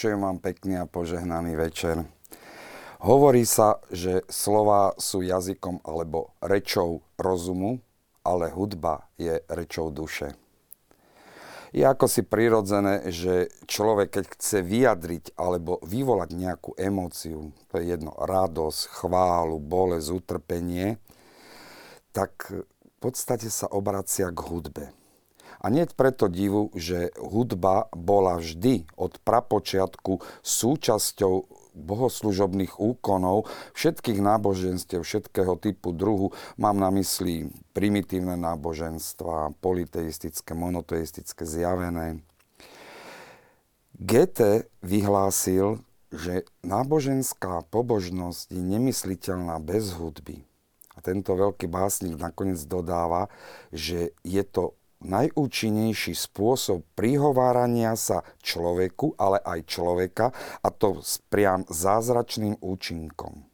Vinšujem vám pekný a požehnaný večer. Hovorí sa, že slova sú jazykom alebo rečou rozumu, ale hudba je rečou duše. Je ako si prirodzené, že človek, keď chce vyjadriť alebo vyvolať nejakú emóciu, to je jedno, radosť, chválu, bolesť, utrpenie, tak v podstate sa obracia k hudbe. A nie preto divu, že hudba bola vždy od prapočiatku súčasťou bohoslužobných úkonov všetkých náboženstiev, všetkého typu druhu. Mám na mysli primitívne náboženstva, politeistické, monoteistické, zjavené. Goethe vyhlásil, že náboženská pobožnosť je nemysliteľná bez hudby. A tento veľký básnik nakoniec dodáva, že je to najúčinnejší spôsob prihovárania sa človeku, ale aj človeka, a to s priam zázračným účinkom.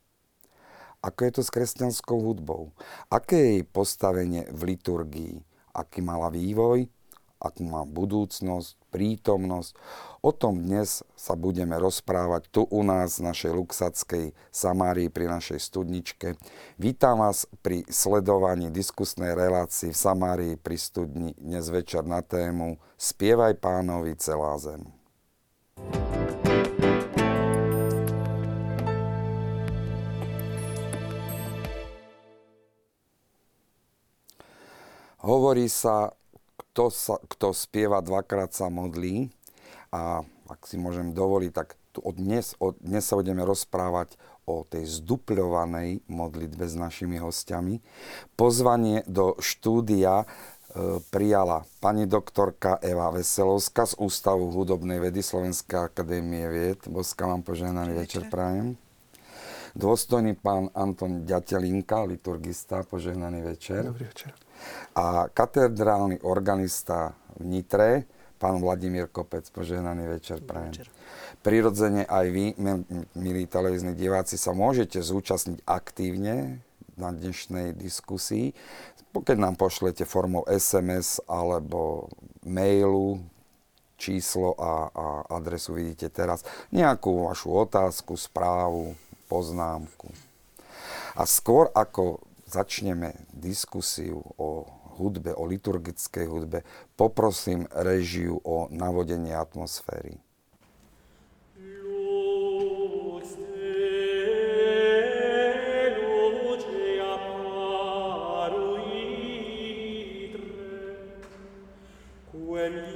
Ako je to s kresťanskou hudbou? Aké je jej postavenie v liturgii? Aký mala vývoj? Akú má budúcnosť? Prítomnosť. O tom dnes sa budeme rozprávať tu u nás v našej luxackej Samárii pri našej studničke. Vítam vás pri sledovaní diskusnej relácii v Samárii pri studni dnes večer na tému Spievaj pánovi celá zem. Hovorí sa kto, sa, kto spieva dvakrát sa modlí. A ak si môžem dovoliť, tak tu od dnes, od dnes sa budeme rozprávať o tej zdupľovanej modlitbe s našimi hostiami. Pozvanie do štúdia e, prijala pani doktorka Eva Veselovská z Ústavu hudobnej vedy Slovenskej akadémie vied. Boska vám požehnaný večer, večer prajem. Dôstojný pán Anton Ďatelinka, liturgista, požehnaný večer. Dobrý večer a katedrálny organista v Nitre, pán Vladimír Kopec, požehnaný večer prajem. Prirodzene aj vy, milí televízni diváci, sa môžete zúčastniť aktívne na dnešnej diskusii, keď nám pošlete formou SMS alebo mailu, číslo a, a adresu vidíte teraz, nejakú vašu otázku, správu, poznámku. A skôr ako začneme diskusiu o hudbe, o liturgickej hudbe, poprosím režiu o navodenie atmosféry. when you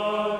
God.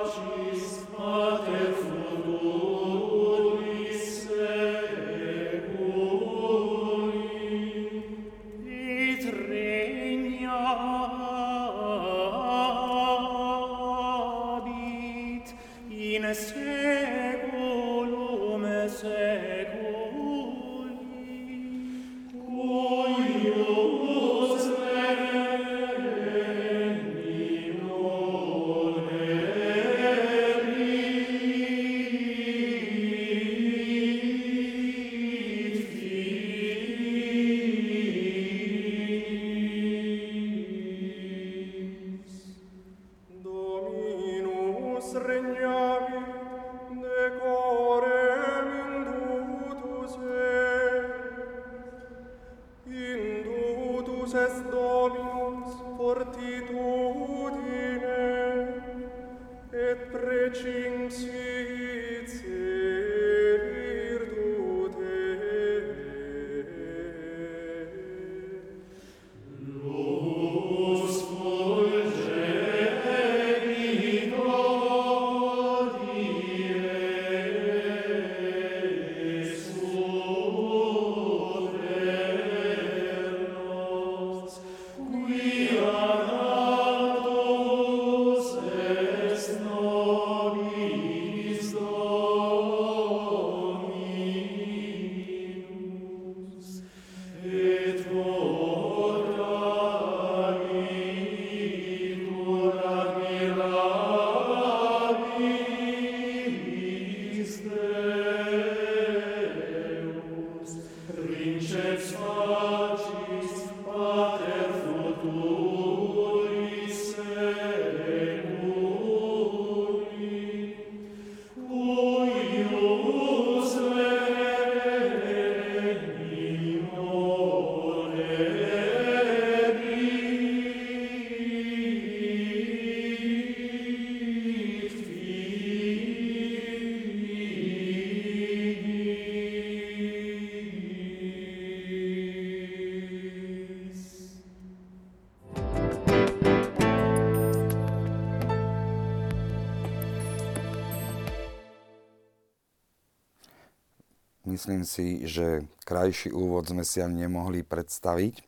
Myslím si, že krajší úvod sme si ani nemohli predstaviť.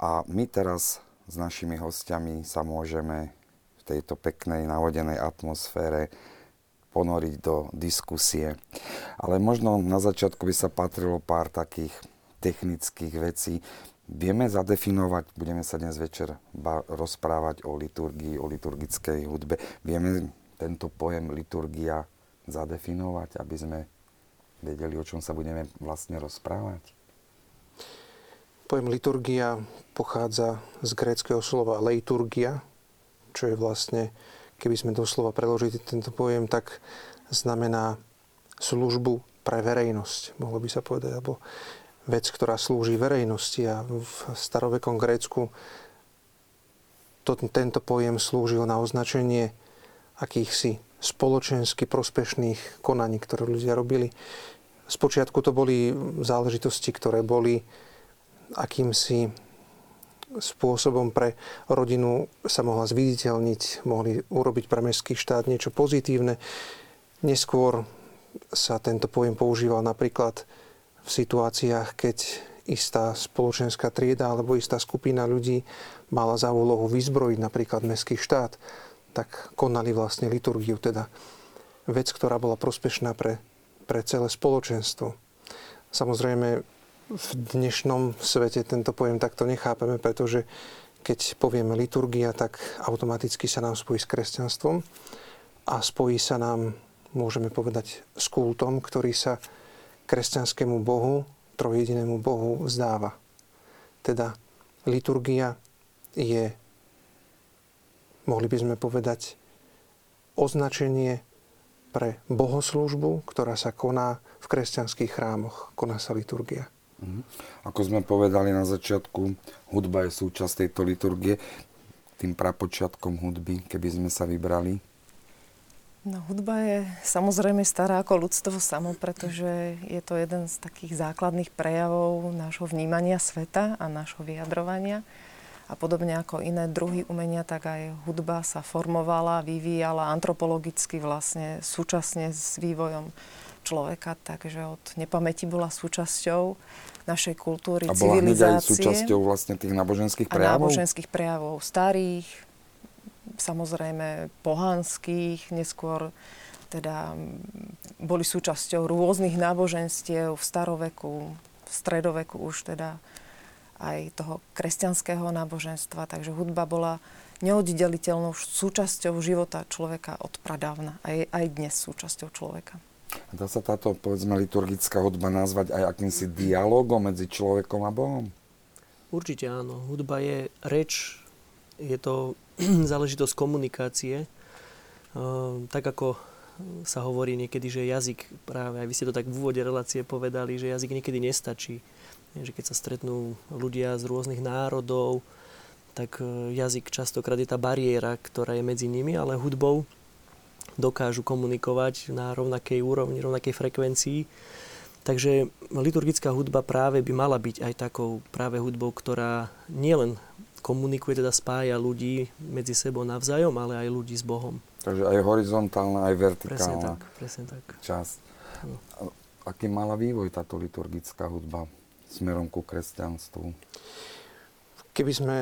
A my teraz s našimi hostiami sa môžeme v tejto peknej, navodenej atmosfére ponoriť do diskusie. Ale možno na začiatku by sa patrilo pár takých technických vecí. Vieme zadefinovať, budeme sa dnes večer rozprávať o liturgii, o liturgickej hudbe. Vieme tento pojem liturgia zadefinovať, aby sme vedeli, o čom sa budeme vlastne rozprávať? Pojem liturgia pochádza z gréckého slova leiturgia, čo je vlastne, keby sme doslova preložili tento pojem, tak znamená službu pre verejnosť, mohlo by sa povedať, alebo vec, ktorá slúži verejnosti. A v starovekom Grécku to, tento pojem slúžil na označenie akýchsi spoločensky prospešných konaní, ktoré ľudia robili. Spočiatku to boli záležitosti, ktoré boli akýmsi spôsobom pre rodinu sa mohla zviditeľniť, mohli urobiť pre mestský štát niečo pozitívne. Neskôr sa tento pojem používal napríklad v situáciách, keď istá spoločenská trieda alebo istá skupina ľudí mala za úlohu vyzbrojiť napríklad mestský štát tak konali vlastne liturgiu, teda vec, ktorá bola prospešná pre, pre celé spoločenstvo. Samozrejme, v dnešnom svete tento pojem takto nechápeme, pretože keď povieme liturgia, tak automaticky sa nám spojí s kresťanstvom a spojí sa nám, môžeme povedať, s kultom, ktorý sa kresťanskému Bohu, trojedinému Bohu zdáva. Teda liturgia je mohli by sme povedať, označenie pre bohoslužbu, ktorá sa koná v kresťanských chrámoch. Koná sa liturgia. Mhm. Ako sme povedali na začiatku, hudba je súčasť tejto liturgie. Tým prapočiatkom hudby, keby sme sa vybrali? No, hudba je samozrejme stará ako ľudstvo samo, pretože je to jeden z takých základných prejavov nášho vnímania sveta a nášho vyjadrovania a podobne ako iné druhy umenia, tak aj hudba sa formovala, vyvíjala antropologicky vlastne súčasne s vývojom človeka, takže od nepamäti bola súčasťou našej kultúry, a bola civilizácie. aj súčasťou vlastne tých náboženských prejavov? A náboženských prejavov starých, samozrejme pohanských, neskôr teda boli súčasťou rôznych náboženstiev v staroveku, v stredoveku už teda aj toho kresťanského náboženstva, takže hudba bola neoddeliteľnou súčasťou života človeka od pradávna a je aj dnes súčasťou človeka. Dá sa táto, povedzme, liturgická hudba nazvať aj akýmsi dialogom medzi človekom a Bohom? Určite áno. Hudba je reč, je to záležitosť komunikácie. Uh, tak ako sa hovorí niekedy, že jazyk, práve aj vy ste to tak v úvode relácie povedali, že jazyk niekedy nestačí že keď sa stretnú ľudia z rôznych národov, tak e, jazyk častokrát je tá bariéra, ktorá je medzi nimi, ale hudbou dokážu komunikovať na rovnakej úrovni, rovnakej frekvencii. Takže liturgická hudba práve by mala byť aj takou práve hudbou, ktorá nielen komunikuje, teda spája ľudí medzi sebou navzájom, ale aj ľudí s Bohom. Takže aj horizontálna, aj vertikálna presne tak, presne tak. časť. No. Aký mala vývoj táto liturgická hudba smerom ku kresťanstvu? Keby sme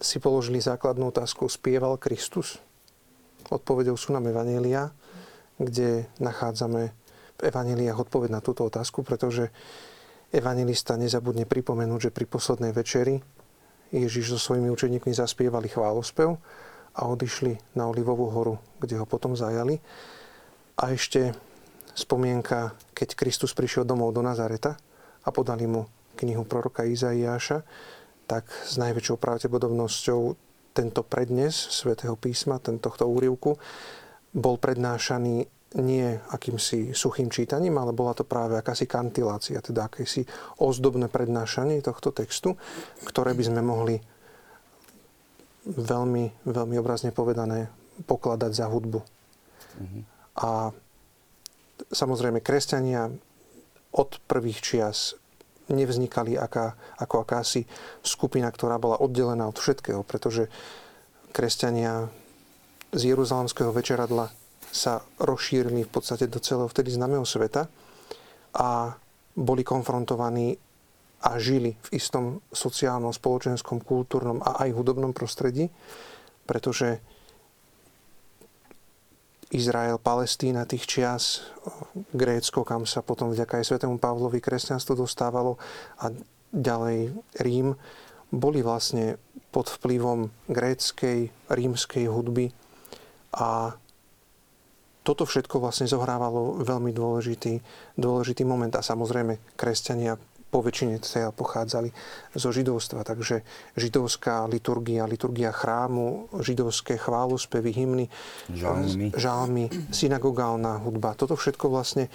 si položili základnú otázku, spieval Kristus? Odpovedou sú nám Evanielia, kde nachádzame v Evaneliách odpoveď na túto otázku, pretože evangelista nezabudne pripomenúť, že pri poslednej večeri Ježiš so svojimi učeníkmi zaspievali chválospev a odišli na Olivovú horu, kde ho potom zajali. A ešte spomienka, keď Kristus prišiel domov do Nazareta a podali mu knihu proroka Izaiáša, tak s najväčšou pravdepodobnosťou tento prednes svätého písma, tohto úrivku, bol prednášaný nie akýmsi suchým čítaním, ale bola to práve akási kantilácia, teda akési ozdobné prednášanie tohto textu, ktoré by sme mohli veľmi, veľmi obrazne povedané pokladať za hudbu. Mm-hmm. A samozrejme kresťania od prvých čias nevznikali aká, ako akási skupina, ktorá bola oddelená od všetkého, pretože kresťania z Jeruzalemského večeradla sa rozšírili v podstate do celého vtedy známeho sveta a boli konfrontovaní a žili v istom sociálnom, spoločenskom, kultúrnom a aj hudobnom prostredí, pretože Izrael, Palestína tých čias, Grécko, kam sa potom vďaka aj svetému Pavlovi kresťanstvo dostávalo a ďalej Rím, boli vlastne pod vplyvom gréckej, rímskej hudby a toto všetko vlastne zohrávalo veľmi dôležitý, dôležitý moment. A samozrejme kresťania po väčšine teda pochádzali zo židovstva. Takže židovská liturgia, liturgia chrámu, židovské chválospevy, hymny, žalmy, žalmy synagogálna hudba. Toto všetko vlastne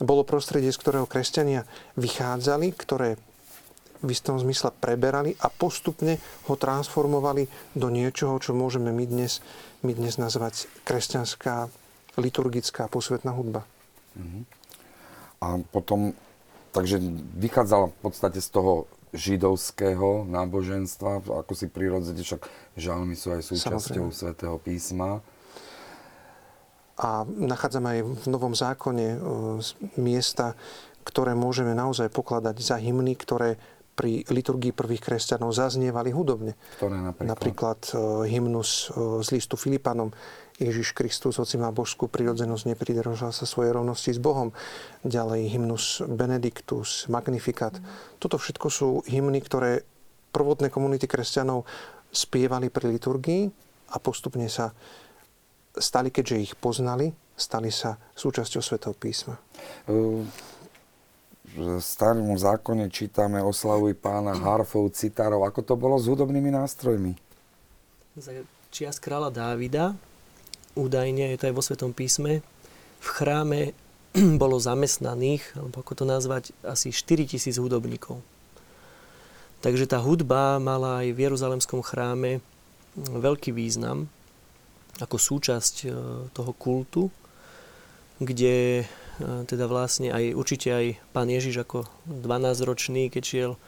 bolo prostredie, z ktorého kresťania vychádzali, ktoré v istom zmysle preberali a postupne ho transformovali do niečoho, čo môžeme my dnes, my dnes nazvať kresťanská liturgická posvetná hudba. Uh-huh. A potom Takže vychádzala v podstate z toho židovského náboženstva, ako si prirodzene, však žalmy sú aj súčasťou Samozrejme. svätého písma. A nachádzame aj v Novom zákone e, miesta, ktoré môžeme naozaj pokladať za hymny, ktoré pri liturgii prvých kresťanov zaznievali hudobne. Ktoré napríklad? Napríklad e, hymnus e, z listu Filipanom, Ježiš Kristus, hoci má božskú prirodzenosť, nepridržal sa svojej rovnosti s Bohom. Ďalej hymnus Benedictus, Magnificat. Toto všetko sú hymny, ktoré prvotné komunity kresťanov spievali pri liturgii a postupne sa stali, keďže ich poznali, stali sa súčasťou Svetého písma. V starom zákone čítame oslavuj pána harfov, citárov. Ako to bolo s hudobnými nástrojmi? Čias kráľa Dávida údajne je to aj vo Svetom písme, v chráme bolo zamestnaných, alebo ako to nazvať, asi 4 tisíc hudobníkov. Takže tá hudba mala aj v Jeruzalemskom chráme veľký význam ako súčasť e, toho kultu, kde e, teda vlastne aj určite aj pán Ježiš ako 12-ročný, keď šiel e,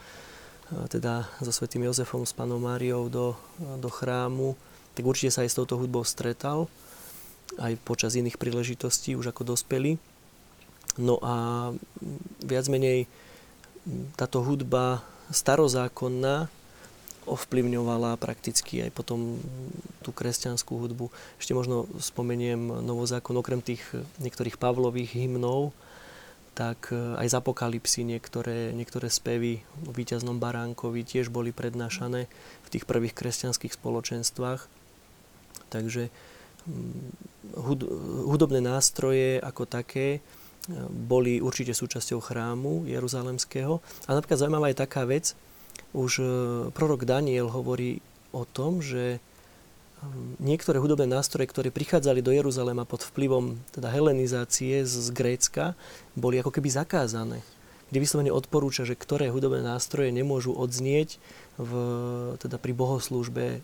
teda so svetým Jozefom, s pánom Máriou do, do chrámu, tak určite sa aj s touto hudbou stretal aj počas iných príležitostí už ako dospelí. No a viac menej táto hudba starozákonná ovplyvňovala prakticky aj potom tú kresťanskú hudbu. Ešte možno spomeniem novozákon, okrem tých niektorých Pavlových hymnov, tak aj z Apokalipsy niektoré, niektoré spevy o víťaznom baránkovi tiež boli prednášané v tých prvých kresťanských spoločenstvách. Takže hudobné nástroje ako také e, boli určite súčasťou chrámu Jeruzalemského. A napríklad zaujímavá je taká vec, už e, prorok Daniel hovorí o tom, že e, niektoré hudobné nástroje, ktoré prichádzali do Jeruzalema pod vplyvom teda helenizácie z, z Grécka, boli ako keby zakázané. kde vyslovene odporúča, že ktoré hudobné nástroje nemôžu odznieť v, teda pri bohoslúžbe e,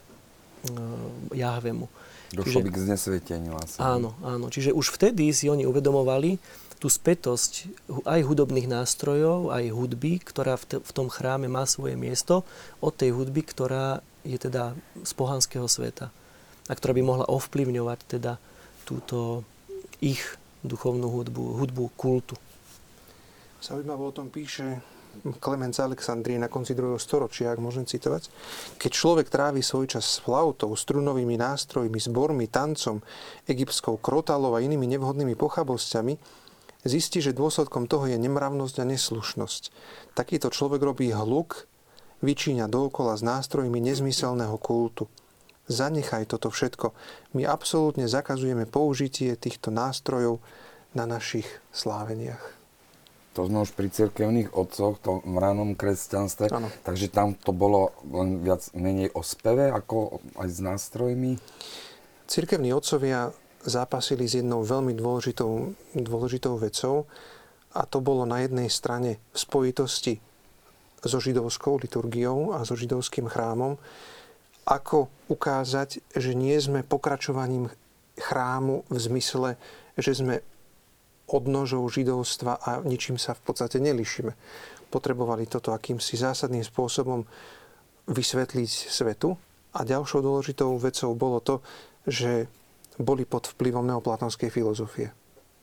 Jahvemu. Došlo by k znesveteniu asi. Áno, áno. Čiže už vtedy si oni uvedomovali tú spätosť aj hudobných nástrojov, aj hudby, ktorá v, t- v tom chráme má svoje miesto, od tej hudby, ktorá je teda z pohanského sveta a ktorá by mohla ovplyvňovať teda túto ich duchovnú hudbu, hudbu kultu. Zaujímavé o tom píše Klement z Alexandrie na konci druhého storočia, ak môžem citovať. Keď človek trávi svoj čas s flautou, strunovými nástrojmi, zbormi, tancom, egyptskou krotalou a inými nevhodnými pochabosťami, zistí, že dôsledkom toho je nemravnosť a neslušnosť. Takýto človek robí hluk, vyčíňa dookola s nástrojmi nezmyselného kultu. Zanechaj toto všetko. My absolútne zakazujeme použitie týchto nástrojov na našich sláveniach to sme už pri cirkevných otcoch, to v ránom kresťanstve, ano. takže tam to bolo len viac menej o speve, ako aj s nástrojmi? Cirkevní otcovia zápasili s jednou veľmi dôležitou, dôležitou vecou a to bolo na jednej strane v spojitosti so židovskou liturgiou a so židovským chrámom, ako ukázať, že nie sme pokračovaním chrámu v zmysle, že sme odnožou židovstva a ničím sa v podstate nelišíme. Potrebovali toto akýmsi zásadným spôsobom vysvetliť svetu. A ďalšou dôležitou vecou bolo to, že boli pod vplyvom neoplatonskej filozofie.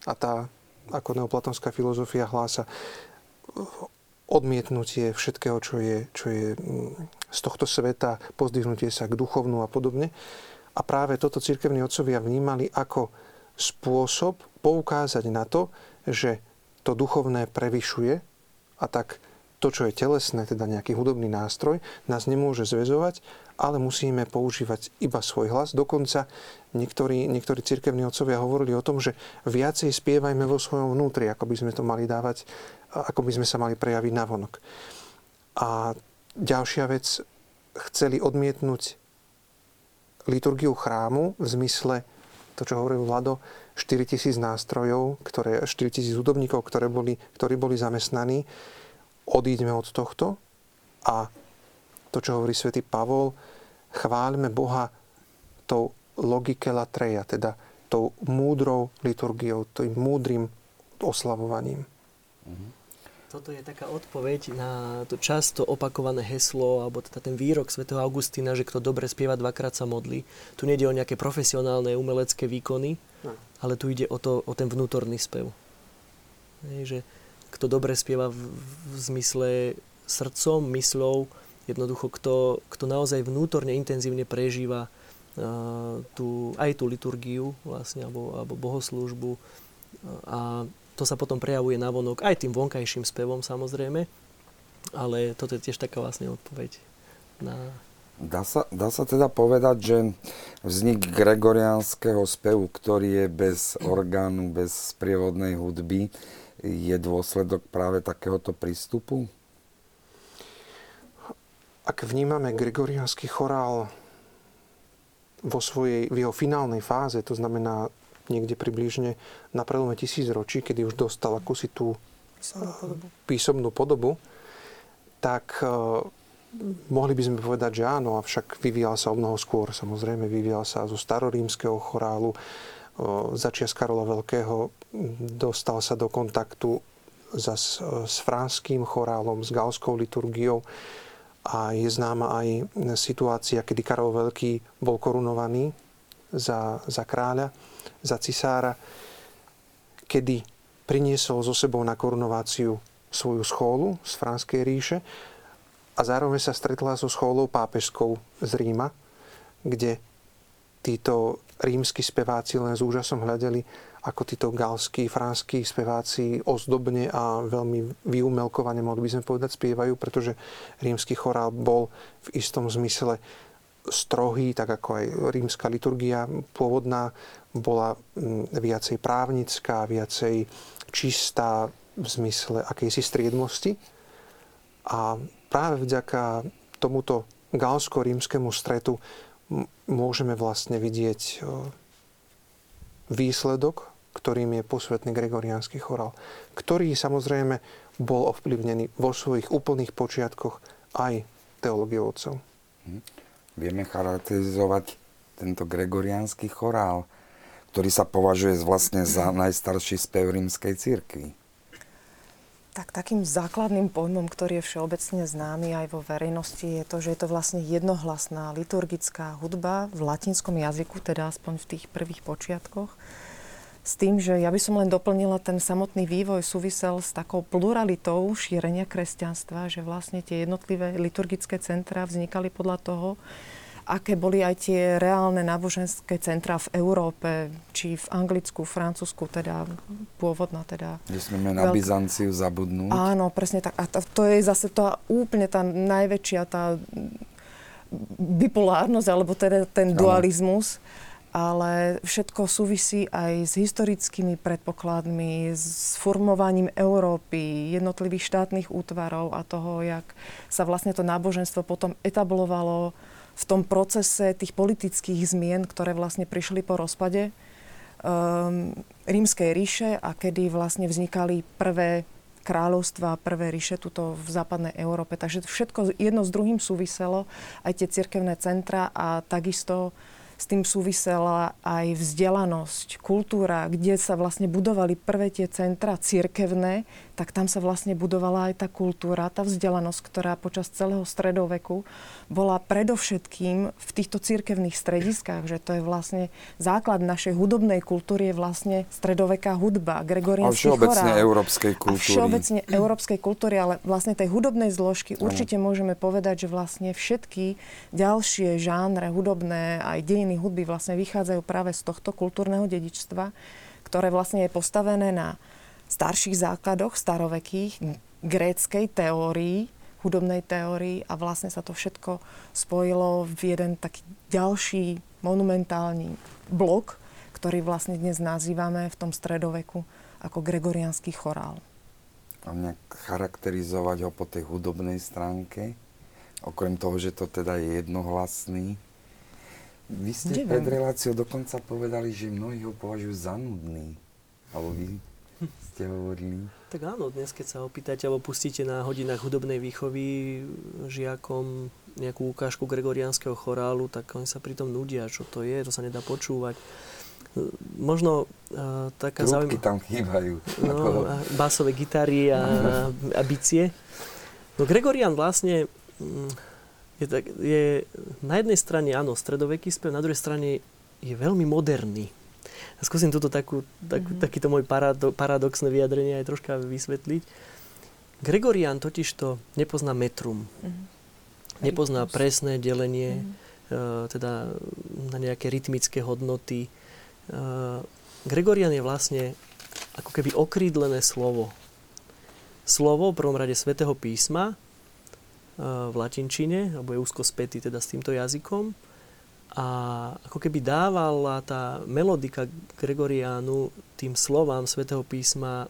A tá, ako neoplatonská filozofia hlása, odmietnutie všetkého, čo je, čo je mm, z tohto sveta, pozdvihnutie sa k duchovnú a podobne. A práve toto cirkevní otcovia vnímali ako spôsob poukázať na to, že to duchovné prevyšuje a tak to, čo je telesné, teda nejaký hudobný nástroj, nás nemôže zväzovať, ale musíme používať iba svoj hlas. Dokonca niektorí, niektorí cirkevní otcovia hovorili o tom, že viacej spievajme vo svojom vnútri, ako by sme to mali dávať, ako by sme sa mali prejaviť na vonok. A ďalšia vec, chceli odmietnúť liturgiu chrámu v zmysle to, čo hovoril Vlado, 4000 nástrojov, ktoré, 4000 hudobníkov, ktoré boli, ktorí boli zamestnaní. Odíďme od tohto a to, čo hovorí svätý Pavol, chváľme Boha tou logike latreja, teda tou múdrou liturgiou, tým múdrym oslavovaním. Mm-hmm. Toto je taká odpoveď na to často opakované heslo, alebo teda ten výrok svätého Augustína, že kto dobre spieva, dvakrát sa modlí. Tu nejde o nejaké profesionálne umelecké výkony, no. ale tu ide o, to, o ten vnútorný spev. Je, že kto dobre spieva v, v zmysle srdcom, myslou, jednoducho kto, kto naozaj vnútorne intenzívne prežíva uh, tú, aj tú liturgiu vlastne, alebo, alebo bohoslúžbu a to sa potom prejavuje na vonok aj tým vonkajším spevom samozrejme, ale toto je tiež taká vlastne odpoveď na... Dá sa, dá sa teda povedať, že vznik gregoriánskeho spevu, ktorý je bez orgánu, bez sprievodnej hudby, je dôsledok práve takéhoto prístupu? Ak vnímame gregoriánsky chorál vo svojej, v jeho finálnej fáze, to znamená niekde približne na prelome tisíc ročí, kedy už dostal akúsi tú písomnú podobu, tak uh, mohli by sme povedať, že áno, avšak vyvíjal sa o mnoho skôr. Samozrejme, vyvíjal sa zo starorímskeho chorálu, uh, začias Karola Veľkého, dostal sa do kontaktu zas s franským chorálom, s galskou liturgiou. A je známa aj situácia, kedy Karol Veľký bol korunovaný za, za kráľa za cisára, kedy priniesol so sebou na korunováciu svoju schólu z Franskej ríše a zároveň sa stretla so schólou pápežskou z Ríma, kde títo rímsky speváci len s úžasom hľadeli, ako títo galskí, franskí speváci ozdobne a veľmi vyumelkovane, mohli by sme povedať, spievajú, pretože rímsky chorál bol v istom zmysle strohý, tak ako aj rímska liturgia pôvodná bola mm, viacej právnická, viacej čistá v zmysle akejsi striedmosti. A práve vďaka tomuto galsko-rímskému stretu môžeme vlastne vidieť výsledok, ktorým je posvetný gregoriánsky chorál, ktorý samozrejme bol ovplyvnený vo svojich úplných počiatkoch aj teológiou otcov. Hm. Vieme charakterizovať tento gregoriánsky chorál, ktorý sa považuje vlastne za najstarší spev rímskej cirkvi. Tak takým základným pojmom, ktorý je všeobecne známy aj vo verejnosti, je to, že je to vlastne jednohlasná liturgická hudba v latinskom jazyku, teda aspoň v tých prvých počiatkoch. S tým, že ja by som len doplnila ten samotný vývoj súvisel s takou pluralitou šírenia kresťanstva, že vlastne tie jednotlivé liturgické centra vznikali podľa toho, aké boli aj tie reálne náboženské centra v Európe, či v Anglicku, Francúzsku, teda pôvodná teda. Nesmieme na veľk... Byzanciu zabudnúť. Áno, presne tak. A to, to je zase to úplne tá najväčšia tá bipolárnosť, alebo teda ten dualizmus. Ale všetko súvisí aj s historickými predpokladmi, s formovaním Európy, jednotlivých štátnych útvarov a toho, jak sa vlastne to náboženstvo potom etablovalo v tom procese tých politických zmien, ktoré vlastne prišli po rozpade um, rímskej ríše a kedy vlastne vznikali prvé kráľovstva, prvé ríše tuto v západnej Európe. Takže všetko jedno s druhým súviselo, aj tie cirkevné centra a takisto s tým súvisela aj vzdelanosť, kultúra, kde sa vlastne budovali prvé tie centra cirkevné, tak tam sa vlastne budovala aj tá kultúra, tá vzdelanosť, ktorá počas celého stredoveku bola predovšetkým v týchto cirkevných strediskách, že to je vlastne základ našej hudobnej kultúry je vlastne stredoveká hudba, gregoriánsky chorál. všeobecne európskej kultúry. A všeobecne európskej kultúry, ale vlastne tej hudobnej zložky určite môžeme povedať, že vlastne všetky ďalšie žánre hudobné, aj dejiny hudby vlastne vychádzajú práve z tohto kultúrneho dedičstva, ktoré vlastne je postavené na starších základoch starovekých gréckej teórii, hudobnej teórii a vlastne sa to všetko spojilo v jeden taký ďalší monumentálny blok, ktorý vlastne dnes nazývame v tom stredoveku ako gregoriánsky chorál. A nejak charakterizovať ho po tej hudobnej stránke, okrem toho, že to teda je jednohlasný. Vy ste Neviem. pred reláciou dokonca povedali, že mnohí ho považujú za nudný. Alebo vy ste hovorili. Tak áno, dnes keď sa opýtate alebo pustíte na hodinách hudobnej výchovy žiakom nejakú ukážku gregoriánskeho chorálu, tak oni sa pritom nudia, čo to je, to sa nedá počúvať. Možno uh, taká zaujímavá... tam chýbajú. No, a basové gitary a, a bicie. No Gregorian vlastne mm, je, tak, je na jednej strane, áno, stredoveký spev, na druhej strane je veľmi moderný. A skúsim toto takú, tak, mm-hmm. takýto môj parado, paradoxné vyjadrenie aj troška vysvetliť. Gregorian totiž to nepozná metrum. Mm-hmm. Nepozná Rytmus. presné delenie, mm-hmm. uh, teda na nejaké rytmické hodnoty. Uh, Gregorian je vlastne ako keby okrídlené slovo. Slovo v prvom rade svätého písma v latinčine, alebo je úzko spätý teda s týmto jazykom a ako keby dávala tá melodika Gregoriánu tým slovám svätého písma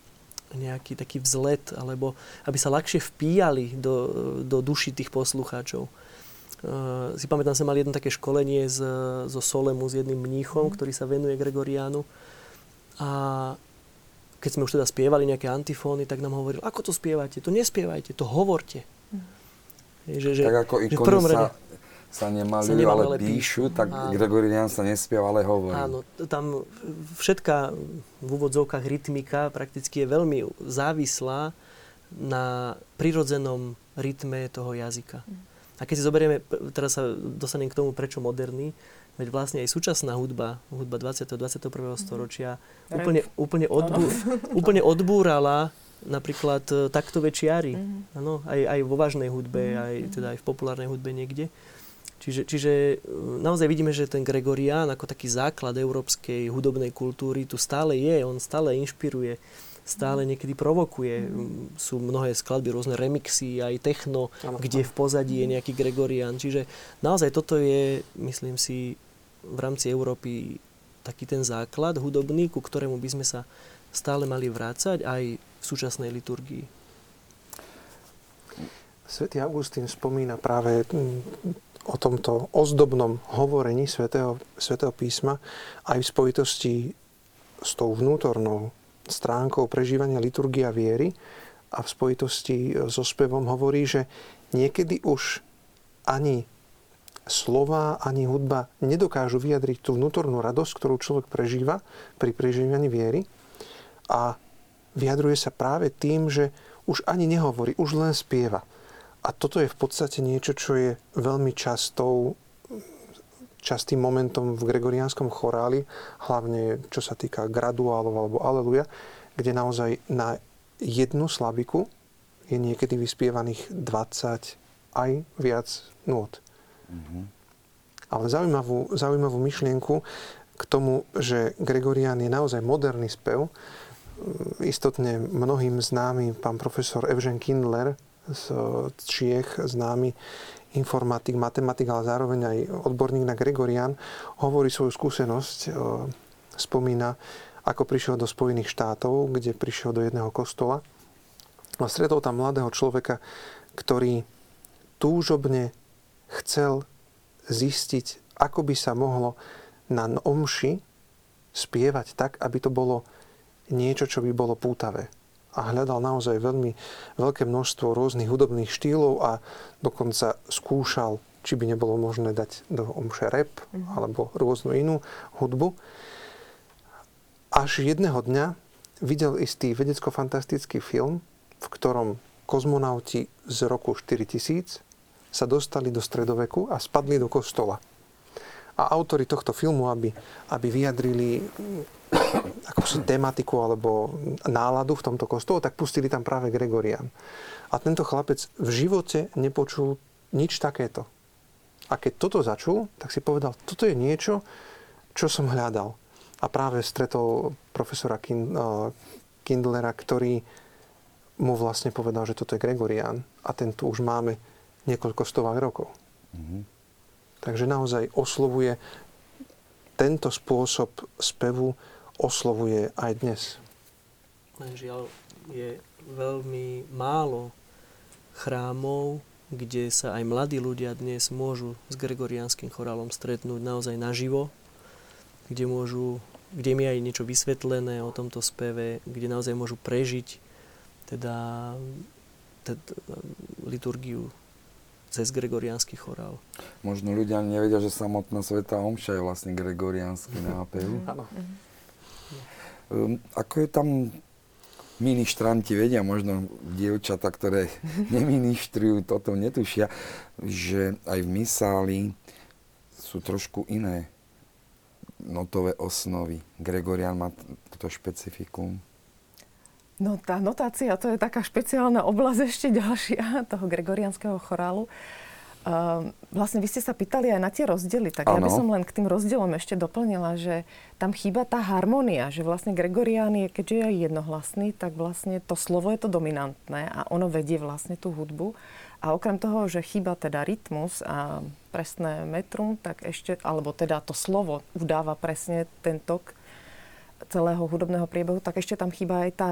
nejaký taký vzlet, alebo aby sa ľahšie vpíjali do, do duši tých poslucháčov. Uh, si pamätám, som mal jedno také školenie z, zo Solemu s jedným mníchom, mm. ktorý sa venuje Gregoriánu. A keď sme už teda spievali nejaké antifóny, tak nám hovoril, ako to spievate? To nespievajte, to hovorte. Že, že, tak ako ikony sa, sa nemalujú, sa ale, ale píšu, tak áno. Gregorian sa nespieva, ale hovorí. Áno, tam všetká v úvodzovkách rytmika prakticky je veľmi závislá na prirodzenom rytme toho jazyka. A keď si zoberieme, teraz sa dostanem k tomu, prečo moderný, veď vlastne aj súčasná hudba, hudba 20. 21. Mhm. storočia, úplne, úplne, odbú, úplne odbúrala napríklad e, taktové čiary. Mm. aj, aj vo vážnej hudbe, mm. aj, teda aj v populárnej hudbe niekde. Čiže, čiže e, naozaj vidíme, že ten Gregorián ako taký základ európskej hudobnej kultúry tu stále je, on stále inšpiruje, stále niekedy provokuje. Mm. Sú mnohé skladby, rôzne remixy, aj techno, ano, kde v pozadí je nejaký Gregorián. Čiže naozaj toto je, myslím si, v rámci Európy taký ten základ hudobný, ku ktorému by sme sa stále mali vrácať aj v súčasnej liturgii. Svetý Augustín spomína práve o tomto ozdobnom hovorení svätého, svätého písma aj v spojitosti s tou vnútornou stránkou prežívania liturgia viery a v spojitosti so spevom hovorí, že niekedy už ani slova, ani hudba nedokážu vyjadriť tú vnútornú radosť, ktorú človek prežíva pri prežívaní viery a vyjadruje sa práve tým, že už ani nehovorí, už len spieva. A toto je v podstate niečo, čo je veľmi častou častým momentom v gregoriánskom choráli, hlavne čo sa týka graduálov alebo aleluja, kde naozaj na jednu slabiku je niekedy vyspievaných 20 aj viac nôd. Mm-hmm. Ale zaujímavú, zaujímavú myšlienku k tomu, že Gregorián je naozaj moderný spev, istotne mnohým známy pán profesor Evžen Kindler z Čiech, známy informatik, matematik, ale zároveň aj odborník na Gregorian, hovorí svoju skúsenosť, e, spomína, ako prišiel do Spojených štátov, kde prišiel do jedného kostola a stretol tam mladého človeka, ktorý túžobne chcel zistiť, ako by sa mohlo na omši spievať tak, aby to bolo niečo, čo by bolo pútavé a hľadal naozaj veľmi veľké množstvo rôznych hudobných štýlov a dokonca skúšal, či by nebolo možné dať do omše rap mm-hmm. alebo rôznu inú hudbu. Až jedného dňa videl istý vedecko-fantastický film, v ktorom kozmonauti z roku 4000 sa dostali do stredoveku a spadli do kostola. A autory tohto filmu, aby, aby vyjadrili akúsi tematiku alebo náladu v tomto kostole, tak pustili tam práve Gregorian. A tento chlapec v živote nepočul nič takéto. A keď toto začul, tak si povedal, toto je niečo, čo som hľadal. A práve stretol profesora eh, Kindlera, ktorý mu vlastne povedal, že toto je Gregorian a ten tu už máme niekoľko stovák rokov. Mm-hmm. Takže naozaj oslovuje tento spôsob spevu oslovuje aj dnes. Žiaľ, je veľmi málo chrámov, kde sa aj mladí ľudia dnes môžu s gregoriánskym chorálom stretnúť naozaj naživo, kde, môžu, kde mi aj niečo vysvetlené o tomto speve, kde naozaj môžu prežiť teda, teda liturgiu cez gregoriánsky chorál. Možno ľudia nevedia, že samotná Sveta Omša je vlastne gregoriánsky nápev. Áno. Um, ako je tam ministranti vedia, možno dievčata, ktoré neministrujú, toto netušia, že aj v misáli sú trošku iné notové osnovy. Gregorian má toto špecifikum. No tá notácia, to je taká špeciálna oblasť ešte ďalšia toho gregorianského chorálu. Uh, vlastne vy ste sa pýtali aj na tie rozdiely, tak ano. ja by som len k tým rozdielom ešte doplnila, že tam chýba tá harmonia, že vlastne Gregorián je, keďže je jednohlasný, tak vlastne to slovo je to dominantné a ono vedie vlastne tú hudbu. A okrem toho, že chýba teda rytmus a presné metrum, tak ešte, alebo teda to slovo udáva presne ten tok celého hudobného priebehu, tak ešte tam chýba aj tá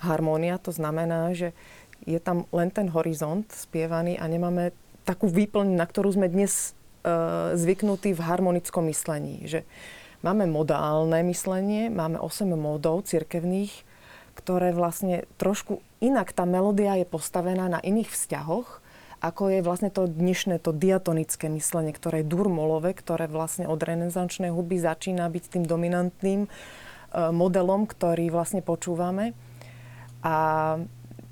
harmónia, to znamená, že je tam len ten horizont spievaný a nemáme takú výplň, na ktorú sme dnes e, zvyknutí v harmonickom myslení. Že máme modálne myslenie, máme 8 módov cirkevných, ktoré vlastne trošku inak tá melódia je postavená na iných vzťahoch, ako je vlastne to dnešné, to diatonické myslenie, ktoré je durmolové, ktoré vlastne od renesančnej hudby začína byť tým dominantným e, modelom, ktorý vlastne počúvame. A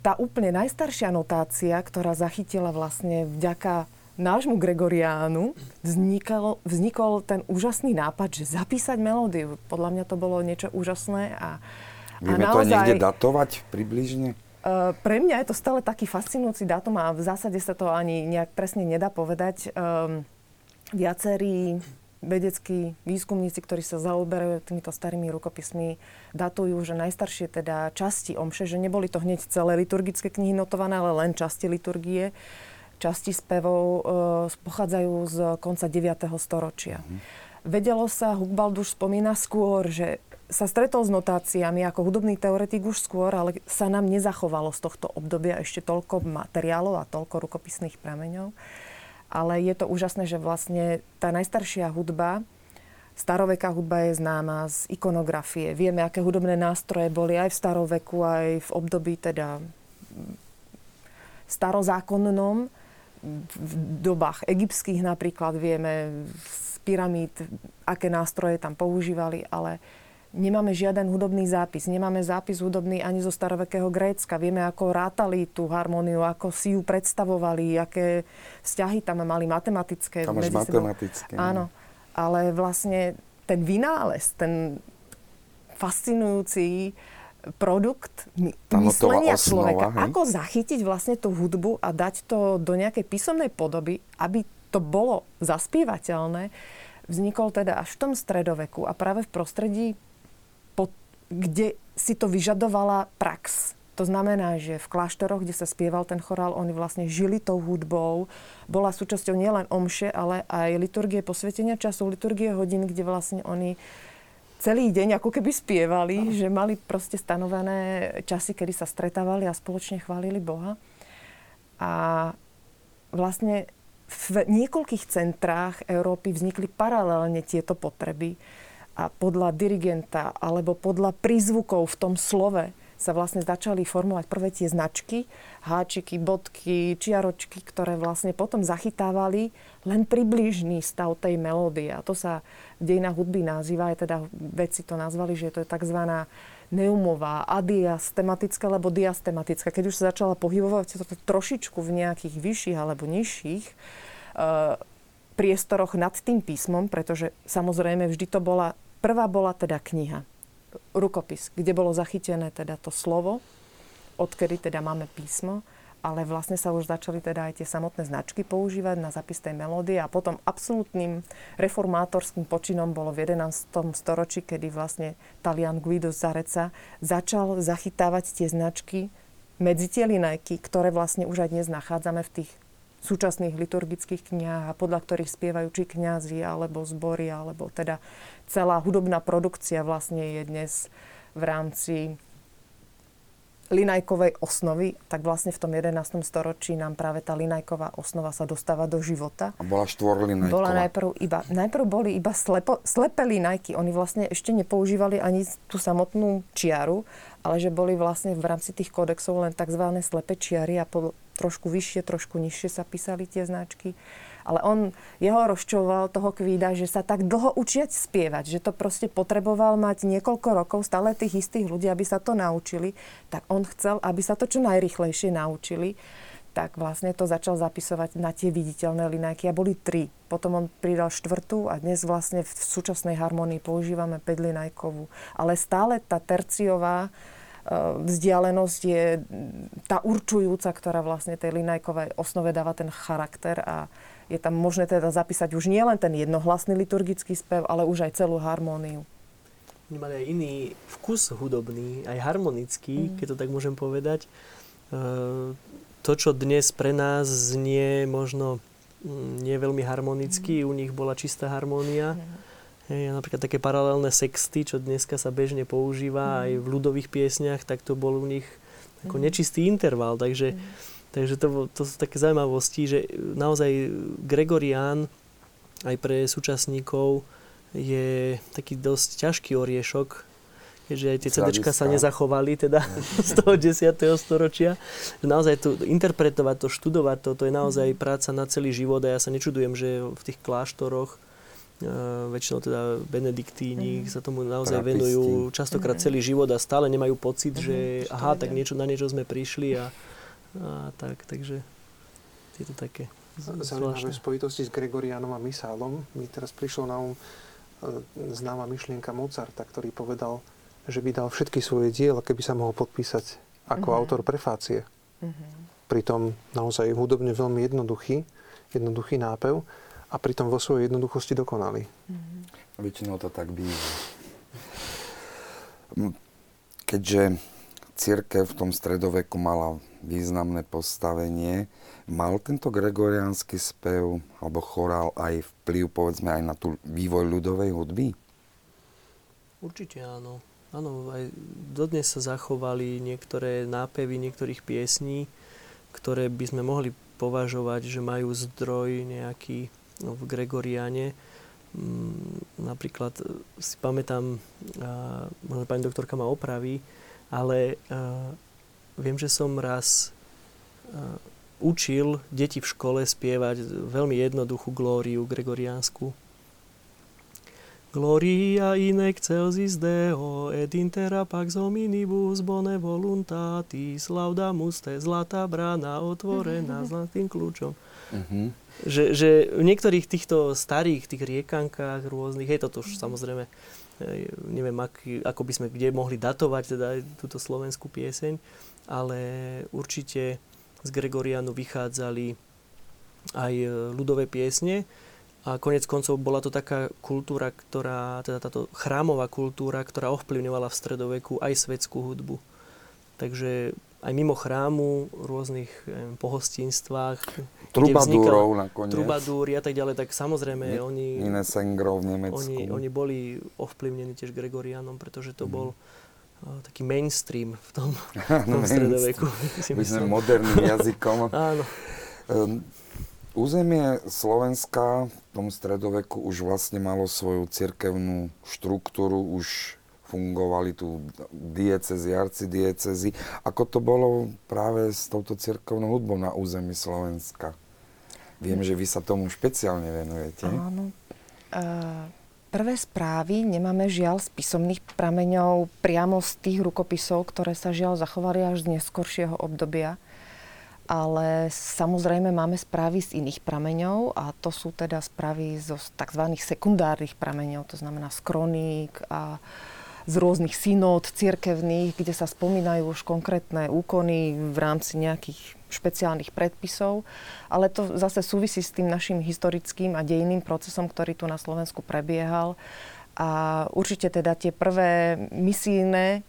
tá úplne najstaršia notácia, ktorá zachytila vlastne vďaka nášmu Gregoriánu, vznikol, vznikol ten úžasný nápad, že zapísať melódiu. Podľa mňa to bolo niečo úžasné. A, Vieme a naozaj, to niekde datovať približne? Uh, pre mňa je to stále taký fascinujúci dátum a v zásade sa to ani nejak presne nedá povedať. Um, viacerí vedeckí výskumníci, ktorí sa zaoberajú týmito starými rukopismi, datujú, že najstaršie teda časti omše, že neboli to hneď celé liturgické knihy notované, ale len časti liturgie, časti spevov e, pochádzajú z konca 9. storočia. Mm. Vedelo sa, Hugbald už spomína skôr, že sa stretol s notáciami ako hudobný teoretik už skôr, ale sa nám nezachovalo z tohto obdobia ešte toľko materiálov a toľko rukopisných prameňov ale je to úžasné, že vlastne tá najstaršia hudba Staroveká hudba je známa z ikonografie. Vieme, aké hudobné nástroje boli aj v staroveku, aj v období teda starozákonnom. V dobách egyptských napríklad vieme z pyramíd, aké nástroje tam používali, ale nemáme žiaden hudobný zápis. Nemáme zápis hudobný ani zo starovekého Grécka. Vieme, ako rátali tú harmóniu, ako si ju predstavovali, aké vzťahy tam mali matematické. Tam máš matematické. Áno, ale vlastne ten vynález, ten fascinujúci produkt myslenia osnova, človeka. hej? Ako zachytiť vlastne tú hudbu a dať to do nejakej písomnej podoby, aby to bolo zaspievateľné, vznikol teda až v tom stredoveku a práve v prostredí, kde si to vyžadovala prax. To znamená, že v kláštoroch, kde sa spieval ten chorál, oni vlastne žili tou hudbou. Bola súčasťou nielen omše, ale aj liturgie posvetenia času, liturgie hodín, kde vlastne oni celý deň ako keby spievali, no. že mali proste stanovené časy, kedy sa stretávali a spoločne chválili Boha. A vlastne v niekoľkých centrách Európy vznikli paralelne tieto potreby a podľa dirigenta alebo podľa prízvukov v tom slove sa vlastne začali formovať prvé tie značky, háčiky, bodky, čiaročky, ktoré vlastne potom zachytávali len približný stav tej melódie. A to sa v dejinách hudby nazýva, aj teda vedci to nazvali, že to je tzv. neumová, adiastematická alebo diastematická. Keď už sa začala pohybovať to trošičku v nejakých vyšších alebo nižších uh, priestoroch nad tým písmom, pretože samozrejme vždy to bola, prvá bola teda kniha rukopis, kde bolo zachytené teda to slovo, odkedy teda máme písmo, ale vlastne sa už začali teda aj tie samotné značky používať na zapis tej melódie a potom absolútnym reformátorským počinom bolo v 11. storočí, kedy vlastne Talian Guido Zareca začal zachytávať tie značky medzi tie linajky, ktoré vlastne už aj dnes nachádzame v tých súčasných liturgických knihách a podľa ktorých spievajú či kňazi, alebo zbory, alebo teda celá hudobná produkcia vlastne je dnes v rámci linajkovej osnovy, tak vlastne v tom 11. storočí nám práve tá linajková osnova sa dostáva do života. A bola štvorlinajková. Bola najprv iba, najprv boli iba slepo, slepé linajky. Oni vlastne ešte nepoužívali ani tú samotnú čiaru, ale že boli vlastne v rámci tých kódexov len tzv. slepé čiary a po, trošku vyššie, trošku nižšie sa písali tie značky. Ale on, jeho rozčoval toho kvída, že sa tak dlho učiať spievať, že to proste potreboval mať niekoľko rokov, stále tých istých ľudí, aby sa to naučili, tak on chcel, aby sa to čo najrychlejšie naučili tak vlastne to začal zapisovať na tie viditeľné linajky a boli tri. Potom on pridal štvrtú a dnes vlastne v súčasnej harmonii používame 5 linajkovú. Ale stále tá terciová e, vzdialenosť je tá určujúca, ktorá vlastne tej linajkovej osnove dáva ten charakter a je tam možné teda zapísať už nielen ten jednohlasný liturgický spev, ale už aj celú harmóniu. Oni mali aj iný vkus hudobný, aj harmonický, mm. keď to tak môžem povedať. E, to, čo dnes pre nás znie možno mm, nie veľmi harmonicky, mm. u nich bola čistá harmónia. Mm. Hej, napríklad také paralelné sexty, čo dneska sa bežne používa mm. aj v ľudových piesniach, tak to bol u nich ako mm. nečistý interval. Takže mm Takže to, to sú také zaujímavosti, že naozaj Gregorián aj pre súčasníkov je taký dosť ťažký oriešok, keďže aj tie CDčka sa nezachovali teda z toho 10. storočia. Naozaj to interpretovať to, študovať to, to je naozaj mhm. práca na celý život a ja sa nečudujem, že v tých kláštoroch Uh, väčšinou teda benediktíni mm. sa tomu naozaj Trapisti. venujú častokrát mm. celý život a stále nemajú pocit, mm. že aha, tak niečo, na niečo sme prišli a a tak, takže je to také Zaujímavé v spojitosti s Gregorianom a Misálom mi teraz prišlo na um známa myšlienka Mozarta, ktorý povedal, že by dal všetky svoje diela, keby sa mohol podpísať ako uh-huh. autor prefácie. Uh-huh. Pritom naozaj hudobne veľmi jednoduchý, jednoduchý nápev a pritom vo svojej jednoduchosti dokonalý. Uh-huh. Väčšinou to tak býva. Keďže církev v tom stredoveku mala významné postavenie. Mal tento gregoriánsky spev alebo chorál aj vplyv povedzme aj na tú vývoj ľudovej hudby? Určite áno. Áno, aj dodnes sa zachovali niektoré nápevy niektorých piesní, ktoré by sme mohli považovať, že majú zdroj nejaký no, v Gregoriane. mm, napríklad si pamätám, možno pani doktorka ma opraví, ale viem, že som raz učil deti v škole spievať veľmi jednoduchú glóriu gregoriánsku. Gloria in excelsis Deo, et intera pax hominibus bone voluntatis, laudamus te, zlatá brána otvorená mm-hmm. zlatým kľúčom. Mm-hmm. Že, že v niektorých týchto starých tých riekankách rôznych, je to už samozrejme, neviem, ak, ako by sme kde mohli datovať teda túto slovenskú pieseň, ale určite z Gregorianu vychádzali aj ľudové piesne, a konec koncov bola to taká kultúra, ktorá, teda táto chrámová kultúra, ktorá ovplyvňovala v stredoveku aj svetskú hudbu. Takže aj mimo chrámu, rôznych neviem, pohostinstvách. Trubadúrov nakoniec. Trubadúry a tak ďalej, tak samozrejme Ni, oni... Iné Sengrov v Nemecku. Oni, oni boli ovplyvnení tiež Gregorianom, pretože to mm. bol uh, taký mainstream v tom, v tom stredoveku. My sme moderným jazykom. Áno. Um, Územie Slovenska v tom stredoveku už vlastne malo svoju cirkevnú štruktúru, už fungovali tu diecezy, arcidiecezy. Ako to bolo práve s touto cirkevnou hudbou na území Slovenska? Viem, že vy sa tomu špeciálne venujete. Áno. Prvé správy nemáme žiaľ z písomných prameňov priamo z tých rukopisov, ktoré sa žiaľ zachovali až z neskoršieho obdobia ale samozrejme máme správy z iných prameňov a to sú teda správy zo tzv. sekundárnych prameňov, to znamená z kroník a z rôznych synód cirkevných, kde sa spomínajú už konkrétne úkony v rámci nejakých špeciálnych predpisov, ale to zase súvisí s tým našim historickým a dejným procesom, ktorý tu na Slovensku prebiehal. A určite teda tie prvé misijné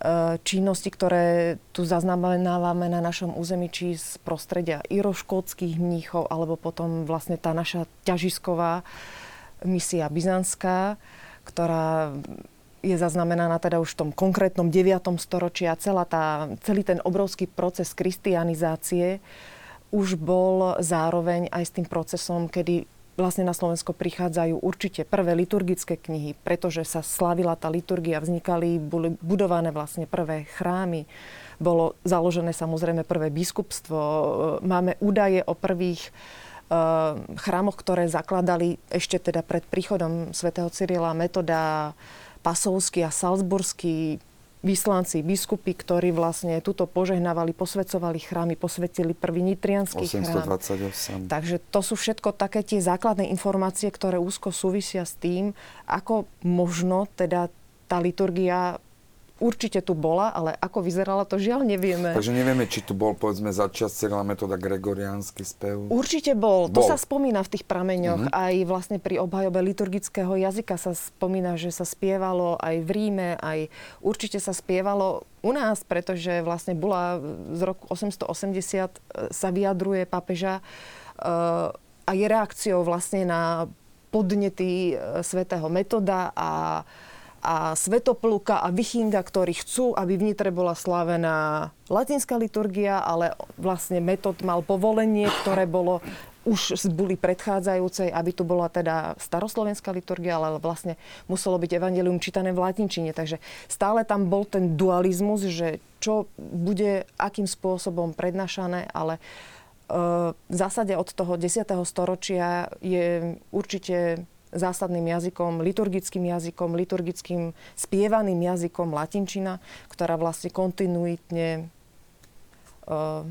Eh, činnosti, ktoré tu zaznamenávame na našom území, či z prostredia iroškótskych mníchov, alebo potom vlastne tá naša ťažisková misia byzantská, ktorá je zaznamenaná teda už v tom konkrétnom 9. storočí a celá tá, celý ten obrovský proces kristianizácie už bol zároveň aj s tým procesom, kedy vlastne na Slovensko prichádzajú určite prvé liturgické knihy, pretože sa slavila tá liturgia, vznikali, boli budované vlastne prvé chrámy, bolo založené samozrejme prvé biskupstvo, máme údaje o prvých e, chrámoch, ktoré zakladali ešte teda pred príchodom svätého Cyrila metoda Pasovský a Salzburský, vyslanci, biskupy, ktorí vlastne tuto požehnávali, posvecovali chrámy, posvetili prvý nitrianský 828. chrám. Takže to sú všetko také tie základné informácie, ktoré úzko súvisia s tým, ako možno teda tá liturgia určite tu bola, ale ako vyzerala, to žiaľ nevieme. Takže nevieme, či tu bol, povedzme, začas celá metóda gregoriánsky spev. Určite bol. bol. To sa spomína v tých prameňoch. Mm-hmm. Aj vlastne pri obhajobe liturgického jazyka sa spomína, že sa spievalo aj v Ríme, aj určite sa spievalo u nás, pretože vlastne bola z roku 880 e, sa vyjadruje papeža uh, a je reakciou vlastne na podnety e, svätého metoda a a Svetopluka a Vichinga, ktorí chcú, aby vnitre bola slavená latinská liturgia, ale vlastne metod mal povolenie, ktoré bolo už boli predchádzajúcej, aby tu bola teda staroslovenská liturgia, ale vlastne muselo byť evangelium čítané v latinčine. Takže stále tam bol ten dualizmus, že čo bude akým spôsobom prednášané, ale e, v zásade od toho 10. storočia je určite zásadným jazykom, liturgickým jazykom, liturgickým spievaným jazykom latinčina, ktorá vlastne kontinuitne uh,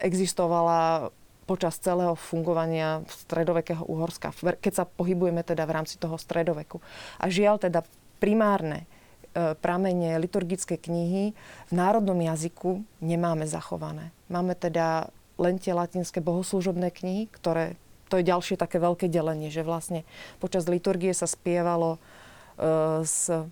existovala počas celého fungovania stredovekého Uhorska, keď sa pohybujeme teda v rámci toho stredoveku. A žiaľ teda primárne e, pramene liturgické knihy v národnom jazyku nemáme zachované. Máme teda len tie latinské bohoslúžobné knihy, ktoré to je ďalšie také veľké delenie, že vlastne počas liturgie sa spievalo e, z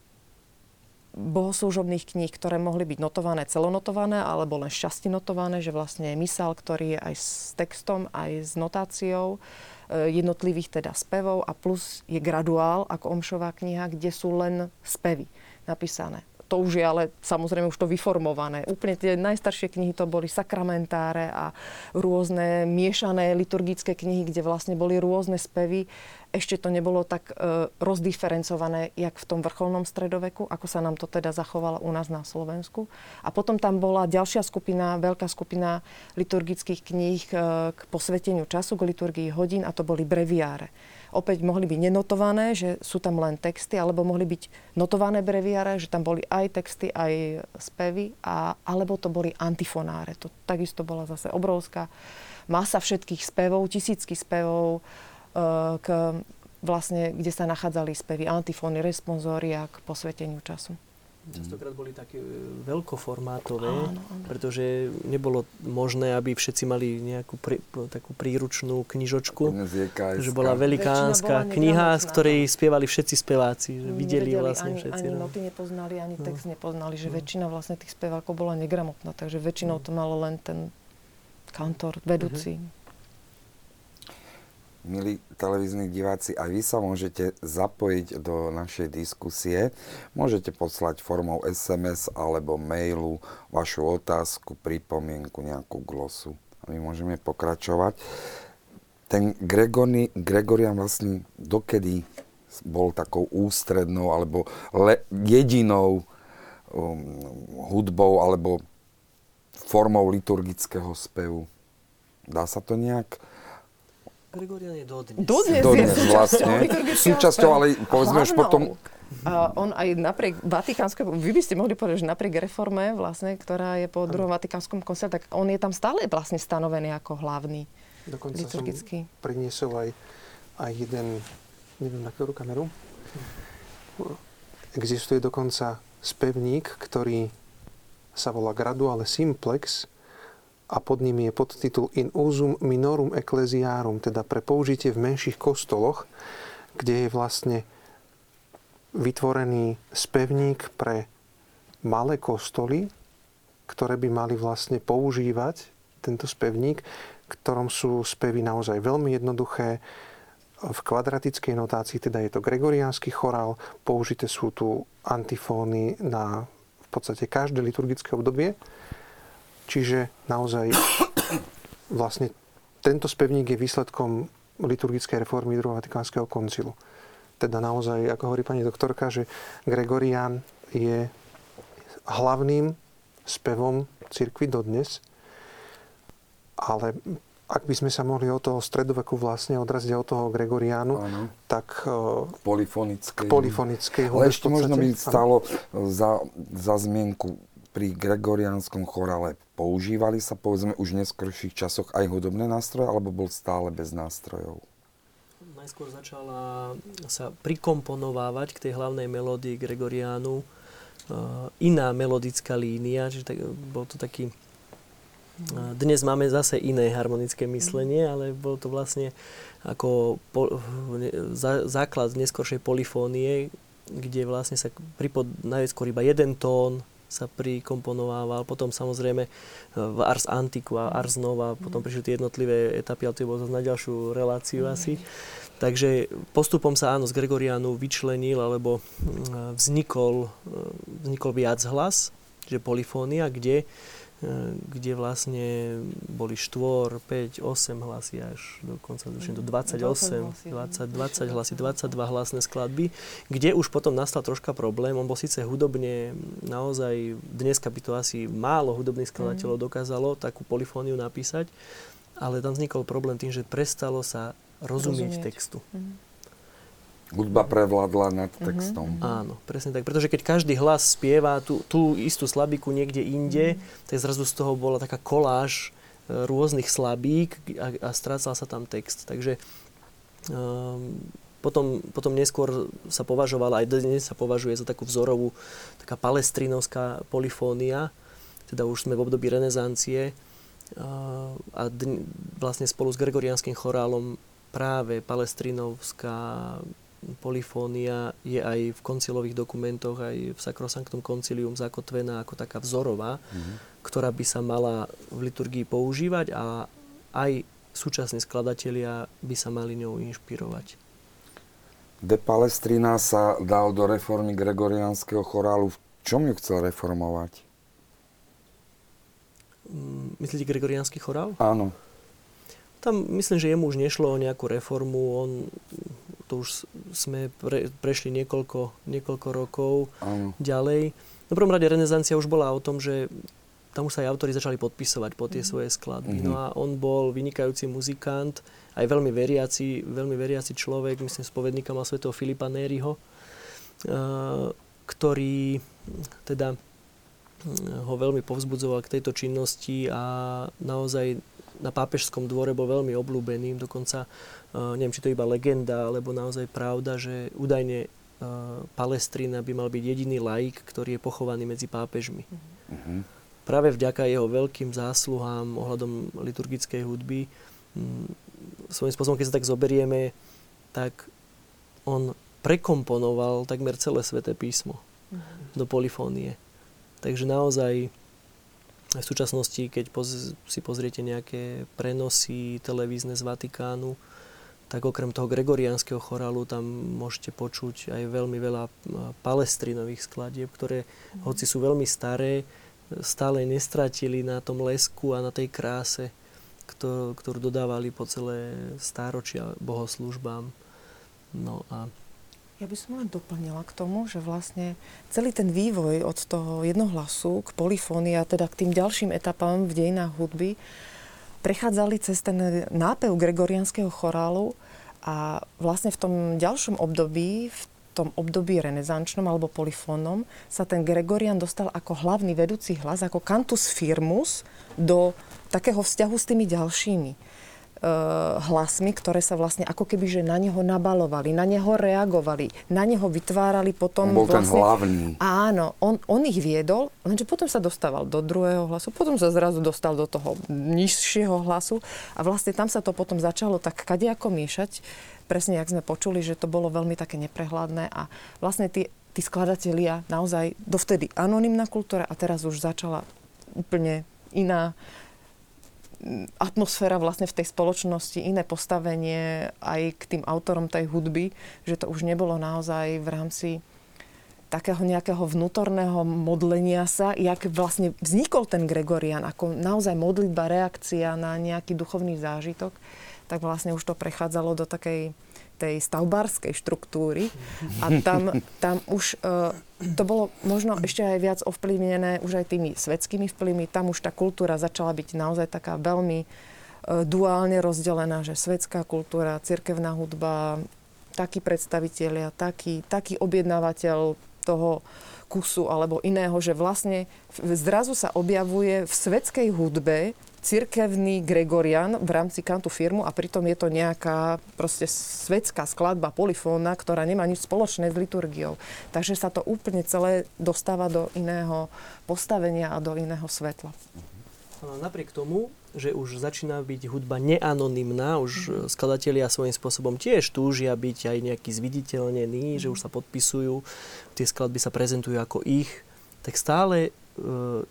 bohoslúžobných kníh, ktoré mohli byť notované celonotované alebo len šťastie notované, že vlastne je misál, ktorý je aj s textom, aj s notáciou e, jednotlivých teda spevov a plus je graduál ako omšová kniha, kde sú len spevy napísané. To už je ale samozrejme už to vyformované. Úplne tie najstaršie knihy to boli sakramentáre a rôzne miešané liturgické knihy, kde vlastne boli rôzne spevy ešte to nebolo tak e, rozdiferencované, jak v tom vrcholnom stredoveku, ako sa nám to teda zachovalo u nás na Slovensku. A potom tam bola ďalšia skupina, veľká skupina liturgických kníh e, k posveteniu času, k liturgii hodín a to boli breviáre. Opäť mohli byť nenotované, že sú tam len texty, alebo mohli byť notované breviáre, že tam boli aj texty, aj spevy, a, alebo to boli antifonáre. To takisto bola zase obrovská masa všetkých spevov, tisícky spevov, Eh, k, vlastne, kde sa nachádzali spevy, antifóny, responsória k posveteniu času. Častokrát boli také e, veľkoformátové, áno, áno. pretože nebolo možné, aby všetci mali nejakú prí, takú príručnú knižočku. Že bola velikánska bola kniha, z ktorej spievali všetci speváci. Že videli vlastne ani, všetci. Ani no. noty nepoznali, ani no. text nepoznali. Že no. väčšina vlastne tých spevákov bola negramotná. Takže väčšinou to malo len ten kantor, vedúci. Uh-huh milí televízni diváci, aj vy sa môžete zapojiť do našej diskusie. Môžete poslať formou SMS alebo mailu vašu otázku, pripomienku, nejakú glosu. A my môžeme pokračovať. Ten Gregori, Gregorian vlastne dokedy bol takou ústrednou alebo le, jedinou um, hudbou alebo formou liturgického spevu. Dá sa to nejak Gregorian je dodnes. Dodnes, dodnes je vlastne. Súčasťou, ale povedzme už potom... A on aj napriek Vatikánskom, vy by ste mohli povedať, že napriek reforme, vlastne, ktorá je po druhom Vatikánskom koncile, tak on je tam stále vlastne stanovený ako hlavný Dokonca liturgický. som priniesol aj, aj jeden, neviem na ktorú kameru, existuje dokonca spevník, ktorý sa volá Graduale Simplex, a pod ním je podtitul In usum minorum ecclesiarum, teda pre použitie v menších kostoloch, kde je vlastne vytvorený spevník pre malé kostoly, ktoré by mali vlastne používať tento spevník, ktorom sú spevy naozaj veľmi jednoduché, v kvadratickej notácii, teda je to gregoriánsky chorál, použité sú tu antifóny na v podstate každé liturgické obdobie Čiže naozaj vlastne tento spevník je výsledkom liturgickej reformy druhého Vatikánskeho koncilu. Teda naozaj, ako hovorí pani doktorka, že Gregorián je hlavným spevom cirkvi dodnes, ale ak by sme sa mohli od toho stredoveku vlastne odraziť od toho Gregoriánu, ano. tak k polifonickej. K polifonickej Ale ešte možno by stalo za, za zmienku pri gregoriánskom chorále používali sa povedzme už v neskorších časoch aj hudobné nástroje, alebo bol stále bez nástrojov? Najskôr začala sa prikomponovávať k tej hlavnej melódii Gregoriánu uh, iná melodická línia, čiže tak, bol to taký uh, dnes máme zase iné harmonické myslenie, ale bol to vlastne ako po, za, základ neskôršej polifónie, kde vlastne sa pripod najskôr iba jeden tón, sa prikomponovával. Potom samozrejme e, v Ars Antiku a Ars Nova, potom prišli tie jednotlivé etapy, ale to bolo na ďalšiu reláciu asi. Takže postupom sa áno z Gregoriánu vyčlenil, alebo vznikol, e, vznikol viac hlas, že polifónia, kde E, kde vlastne boli 4, 5, 8 hlasy až dokonca do 28, 20, 20 hlasy, 22 hlasné skladby, kde už potom nastal troška problém. On bol síce hudobne naozaj, dneska by to asi málo hudobných skladateľov mhm. dokázalo takú polifóniu napísať, ale tam vznikol problém tým, že prestalo sa rozumieť, rozumieť. textu. Mm hudba prevládla nad textom. Mm-hmm. Áno, presne tak. Pretože keď každý hlas spieva tú, tú istú slabiku niekde inde, mm-hmm. tak zrazu z toho bola taká koláž e, rôznych slabík a, a strácal sa tam text. Takže um, potom, potom neskôr sa považovala, aj dnes sa považuje za takú vzorovú, taká palestrinovská polifónia, teda už sme v období renesancie a dn, vlastne spolu s gregorianským chorálom práve palestrinovská polifónia je aj v koncilových dokumentoch, aj v Sacrosanctum Concilium zakotvená ako taká vzorová, mm-hmm. ktorá by sa mala v liturgii používať a aj súčasní skladatelia by sa mali ňou inšpirovať. De Palestrina sa dal do reformy gregoriánskeho chorálu v čom ju chcel reformovať? Mm, myslíte gregoriánsky chorál? Áno. Tam myslím, že jemu už nešlo o nejakú reformu. On, to už sme pre, prešli niekoľko, niekoľko rokov Áno. ďalej. No prvom rade renesancia už bola o tom, že tam už sa aj autori začali podpisovať po tie mm. svoje skladby. Mm-hmm. No a on bol vynikajúci muzikant, aj veľmi veriaci, veľmi veriaci človek, myslím, spovedníka mal svetého Filipa Nériho, uh, ktorý teda ho veľmi povzbudzoval k tejto činnosti a naozaj na pápežskom dvore bol veľmi obľúbený. Dokonca, neviem, či to je iba legenda, alebo naozaj pravda, že údajne Palestrína by mal byť jediný laik, ktorý je pochovaný medzi pápežmi. Uh-huh. Práve vďaka jeho veľkým zásluhám ohľadom liturgickej hudby, svojím spôsobom, keď sa tak zoberieme, tak on prekomponoval takmer celé sväté písmo uh-huh. do polifónie. Takže naozaj v súčasnosti, keď poz, si pozriete nejaké prenosy televízne z Vatikánu, tak okrem toho gregoriánskeho chorálu tam môžete počuť aj veľmi veľa palestrinových skladieb, ktoré, mm. hoci sú veľmi staré, stále nestratili na tom lesku a na tej kráse, ktorú, ktorú dodávali po celé stáročia bohoslužbám. No a ja by som len doplnila k tomu, že vlastne celý ten vývoj od toho jednohlasu k polifónii a teda k tým ďalším etapám v dejinách hudby prechádzali cez ten nápev gregorianského chorálu a vlastne v tom ďalšom období, v tom období renesančnom alebo polifónom sa ten Gregorian dostal ako hlavný vedúci hlas, ako cantus firmus do takého vzťahu s tými ďalšími. Eh, hlasmi, ktoré sa vlastne ako keby že na neho nabalovali, na neho reagovali, na neho vytvárali potom on bol vlastne... ten hlavný. Áno, on, on ich viedol, lenže potom sa dostával do druhého hlasu, potom sa zrazu dostal do toho nižšieho hlasu a vlastne tam sa to potom začalo tak kadejako miešať, presne jak sme počuli, že to bolo veľmi také neprehľadné a vlastne tí, tí skladatelia naozaj dovtedy anonimná kultúra a teraz už začala úplne iná atmosféra vlastne v tej spoločnosti, iné postavenie aj k tým autorom tej hudby, že to už nebolo naozaj v rámci takého nejakého vnútorného modlenia sa, jak vlastne vznikol ten Gregorian, ako naozaj modlitba, reakcia na nejaký duchovný zážitok, tak vlastne už to prechádzalo do takej tej stavbárskej štruktúry a tam, tam už uh, to bolo možno ešte aj viac ovplyvnené už aj tými svetskými vplyvmi. Tam už tá kultúra začala byť naozaj taká veľmi uh, duálne rozdelená, že svetská kultúra, cirkevná hudba, takí predstavitelia, taký, taký objednávateľ toho kusu alebo iného, že vlastne zrazu sa objavuje v svetskej hudbe cirkevný Gregorian v rámci kantu firmu a pritom je to nejaká proste svetská skladba polifóna, ktorá nemá nič spoločné s liturgiou. Takže sa to úplne celé dostáva do iného postavenia a do iného svetla. Napriek tomu, že už začína byť hudba neanonymná, už mm. skladatelia svojím spôsobom tiež túžia byť aj nejaký zviditeľnený, mm. že už sa podpisujú, tie skladby sa prezentujú ako ich, tak stále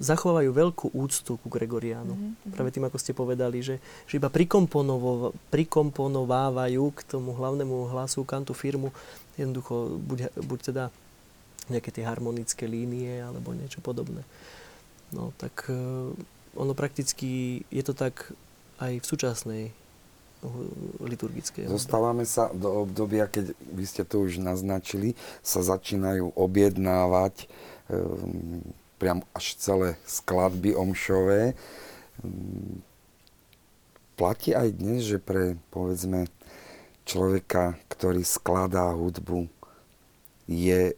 zachovajú veľkú úctu ku Gregoriánu. Mm-hmm. Práve tým, ako ste povedali, že, že iba prikomponovávajú k tomu hlavnému hlasu kantu firmu jednoducho buď, buď teda nejaké tie harmonické línie alebo niečo podobné. No tak e, ono prakticky je to tak aj v súčasnej liturgickej. Zostávame sa do obdobia, keď vy ste to už naznačili, sa začínajú objednávať um, priam až celé skladby omšové. Platí aj dnes, že pre, povedzme, človeka, ktorý skladá hudbu, je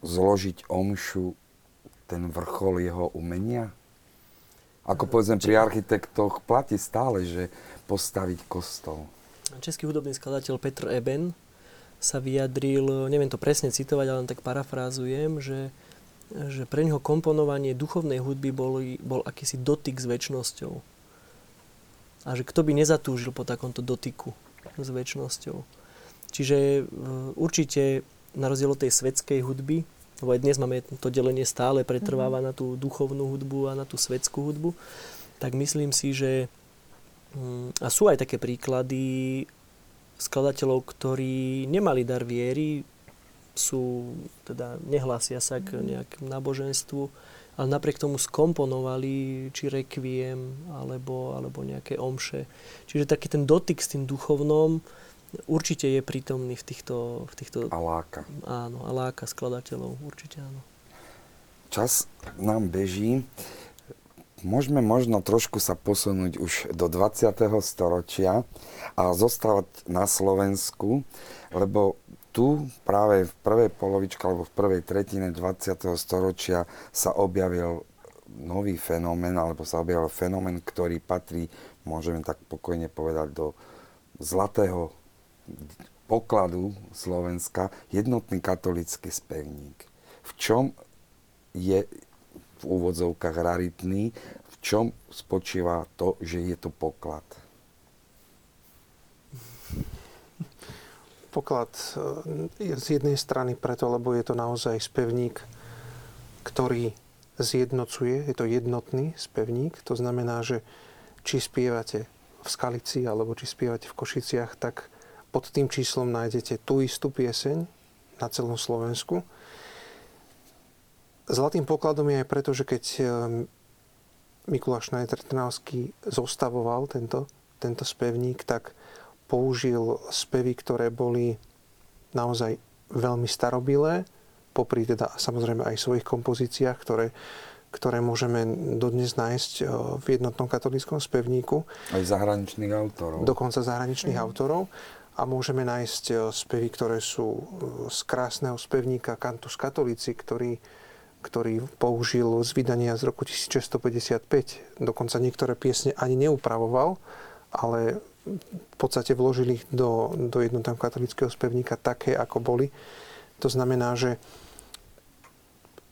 zložiť omšu ten vrchol jeho umenia? Ako povedzme pri architektoch platí stále, že postaviť kostol. Český hudobný skladateľ Petr Eben sa vyjadril, neviem to presne citovať, ale len tak parafrázujem, že že pre neho komponovanie duchovnej hudby bol, bol akýsi dotyk s väčšnosťou. A že kto by nezatúžil po takomto dotyku s väčšnosťou. Čiže e, určite na rozdiel od tej svetskej hudby, lebo aj dnes máme to delenie stále pretrváva mm-hmm. na tú duchovnú hudbu a na tú svetskú hudbu, tak myslím si, že mm, a sú aj také príklady skladateľov, ktorí nemali dar viery, sú, teda nehlásia sa k nejakému náboženstvu, ale napriek tomu skomponovali či rekviem, alebo, alebo nejaké omše. Čiže taký ten dotyk s tým duchovnom určite je prítomný v týchto... V týchto a láka. Áno, a láka skladateľov, určite áno. Čas nám beží. Môžeme možno trošku sa posunúť už do 20. storočia a zostávať na Slovensku, lebo tu práve v prvej polovičke alebo v prvej tretine 20. storočia sa objavil nový fenomén, alebo sa objavil fenomén, ktorý patrí, môžeme tak pokojne povedať, do zlatého pokladu Slovenska, jednotný katolický spevník. V čom je v úvodzovkách raritný, v čom spočíva to, že je to poklad? Poklad e, z jednej strany preto, lebo je to naozaj spevník, ktorý zjednocuje, je to jednotný spevník, to znamená, že či spievate v Skalici alebo či spievate v Košiciach, tak pod tým číslom nájdete tú istú pieseň na celom Slovensku. Zlatým pokladom je aj preto, že keď e, Mikuláš Schneider zostavoval tento, tento spevník, tak použil spevy, ktoré boli naozaj veľmi starobilé, popri teda samozrejme aj svojich kompozíciách, ktoré, ktoré môžeme dodnes nájsť e, v jednotnom katolíckom spevníku. Aj zahraničných autorov. Dokonca zahraničných mm. autorov. A môžeme nájsť e, spevy, ktoré sú e, z krásneho spevníka Cantus Catholici, ktorý, ktorý použil z vydania z roku 1655. Dokonca niektoré piesne ani neupravoval, ale v podstate vložili do, do jednotného katolického spevníka také, ako boli. To znamená, že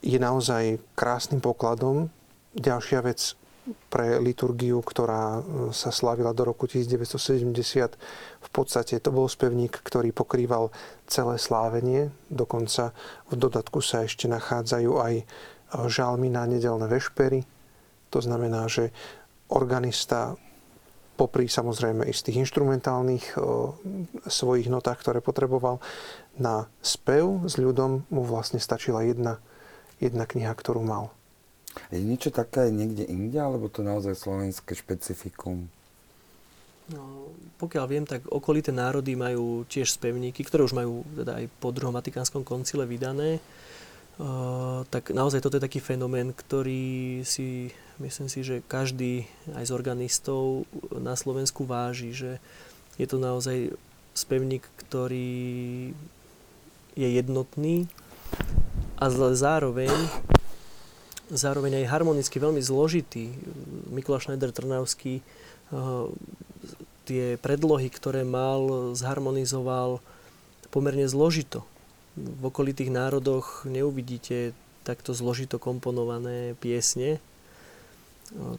je naozaj krásnym pokladom. Ďalšia vec pre liturgiu, ktorá e, sa slavila do roku 1970. V podstate to bol spevník, ktorý pokrýval celé slávenie. Dokonca v dodatku sa ešte nachádzajú aj e, žalmy na nedelné vešpery. To znamená, že organista popri samozrejme istých instrumentálnych o, svojich notách, ktoré potreboval, na spev s ľudom mu vlastne stačila jedna, jedna kniha, ktorú mal. Je niečo také niekde inde, alebo to naozaj slovenské špecifikum? No, pokiaľ viem, tak okolité národy majú tiež spevníky, ktoré už majú teda aj po druhom Vatikánskom koncile vydané. Tak naozaj toto je taký fenomén, ktorý si Myslím si, že každý aj z organistov na Slovensku váži, že je to naozaj spevník, ktorý je jednotný a zároveň zároveň aj harmonicky veľmi zložitý. Mikuláš Schneider Trnavský tie predlohy, ktoré mal, zharmonizoval pomerne zložito. V okolitých národoch neuvidíte takto zložito komponované piesne,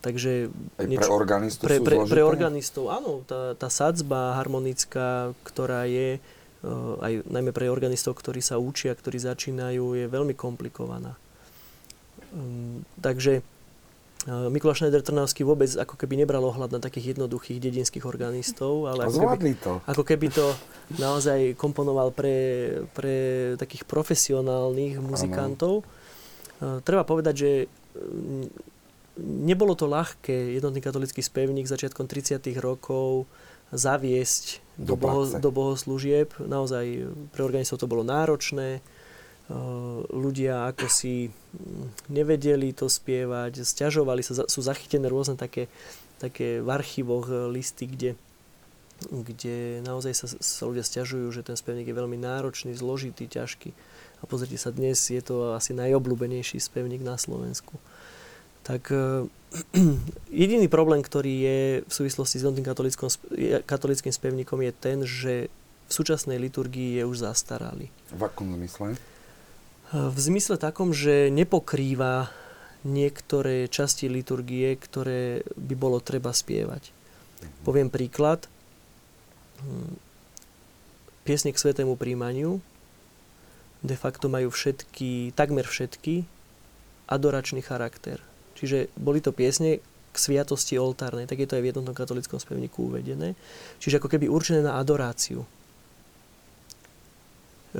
takže Aj niečo, pre organistov pre, pre, pre organistov, áno, tá, tá sadzba harmonická, ktorá je aj najmä pre organistov, ktorí sa učia, ktorí začínajú, je veľmi komplikovaná. Um, takže Mikuláš Schneider Trnavský vôbec ako keby nebral ohľad na takých jednoduchých dedinských organistov, ale ako keby, to. ako keby to naozaj komponoval pre, pre takých profesionálnych muzikantov. Uh, treba povedať, že nebolo to ľahké jednotný katolický spevník začiatkom 30. rokov zaviesť do, do, boho, do bohoslúžieb. Naozaj pre organistov to bolo náročné. Ľudia ako si mm, nevedeli to spievať, stiažovali sa, sú zachytené rôzne také, také v archívoch e, listy, kde, kde naozaj sa, sa ľudia stiažujú, že ten spevník je veľmi náročný, zložitý, ťažký. A pozrite sa, dnes je to asi najobľúbenejší spevník na Slovensku tak eh, jediný problém, ktorý je v súvislosti s jednotným katolickým spevníkom je ten, že v súčasnej liturgii je už zastaralý. V akom zmysle? V zmysle takom, že nepokrýva niektoré časti liturgie, ktoré by bolo treba spievať. Mhm. Poviem príklad. Piesne k svetému príjmaniu de facto majú všetky, takmer všetky, adoračný charakter. Čiže boli to piesne k sviatosti oltárnej, tak je to aj v jednotnom katolickom spevníku uvedené. Čiže ako keby určené na adoráciu.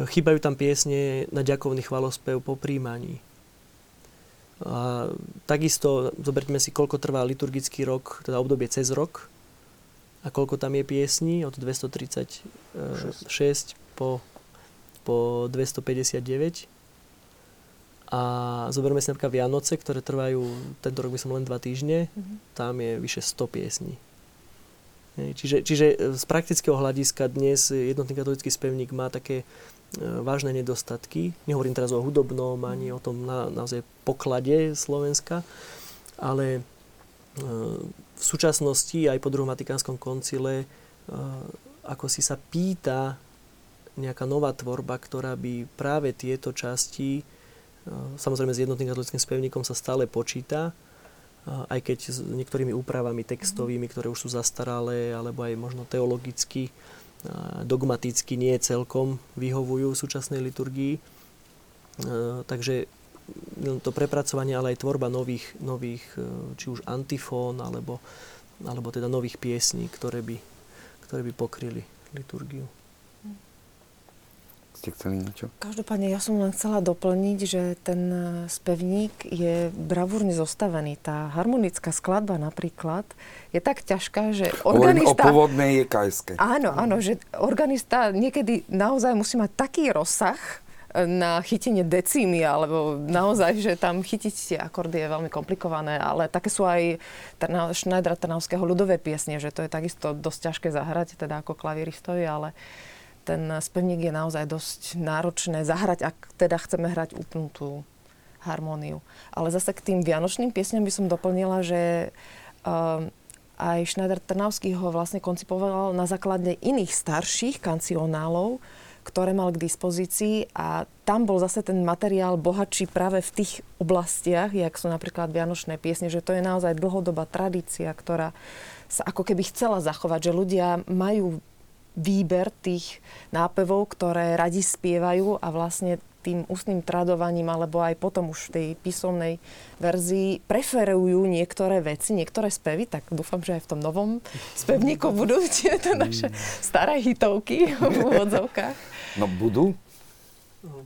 Chýbajú tam piesne na ďakovný chvalospev po príjmaní. A takisto zoberme si, koľko trvá liturgický rok, teda obdobie cez rok a koľko tam je piesní od 236 po, po 259. A zoberme si napríklad Vianoce, ktoré trvajú, tento rok by som len dva týždne, mm-hmm. tam je vyše 100 piesní. Čiže, čiže z praktického hľadiska dnes jednotný katolický spevník má také vážne nedostatky. Nehovorím teraz o hudobnom ani o tom na, naozaj poklade Slovenska, ale e, v súčasnosti aj po druhom Vatikánskom koncile e, ako si sa pýta nejaká nová tvorba, ktorá by práve tieto časti, samozrejme s jednotným katolickým spevníkom sa stále počíta, aj keď s niektorými úpravami textovými, ktoré už sú zastaralé, alebo aj možno teologicky dogmaticky nie celkom vyhovujú súčasnej liturgii. Takže to prepracovanie, ale aj tvorba nových, nových e, či už antifón, alebo, alebo teda nových piesní, ktoré by, ktoré by pokryli liturgiu ste chceli niečo? Každopádne ja som len chcela doplniť, že ten e, spevník je bravúrne zostavený. Tá harmonická skladba napríklad je tak ťažká, že organista... o pôvodnej je kajské. Áno, áno, že organista niekedy naozaj musí mať taký rozsah, e, na chytenie decímy, alebo naozaj, že tam chytiť tie akordy je veľmi komplikované, ale také sú aj Schneidera Trnavského ľudové piesne, že to je takisto dosť ťažké zahrať, teda ako klaviristovi, ale ten spevník je naozaj dosť náročné zahrať, ak teda chceme hrať úplnú harmóniu. Ale zase k tým vianočným piesňam by som doplnila, že uh, aj Schneider Trnavský ho vlastne koncipoval na základe iných starších kancionálov, ktoré mal k dispozícii a tam bol zase ten materiál bohatší práve v tých oblastiach, jak sú napríklad vianočné piesne, že to je naozaj dlhodobá tradícia, ktorá sa ako keby chcela zachovať, že ľudia majú výber tých nápevov, ktoré radi spievajú a vlastne tým ústnym tradovaním alebo aj potom už v tej písomnej verzii preferujú niektoré veci, niektoré spevy, tak dúfam, že aj v tom novom spevníku budú tieto naše staré hitovky v úvodzovkách. No budú?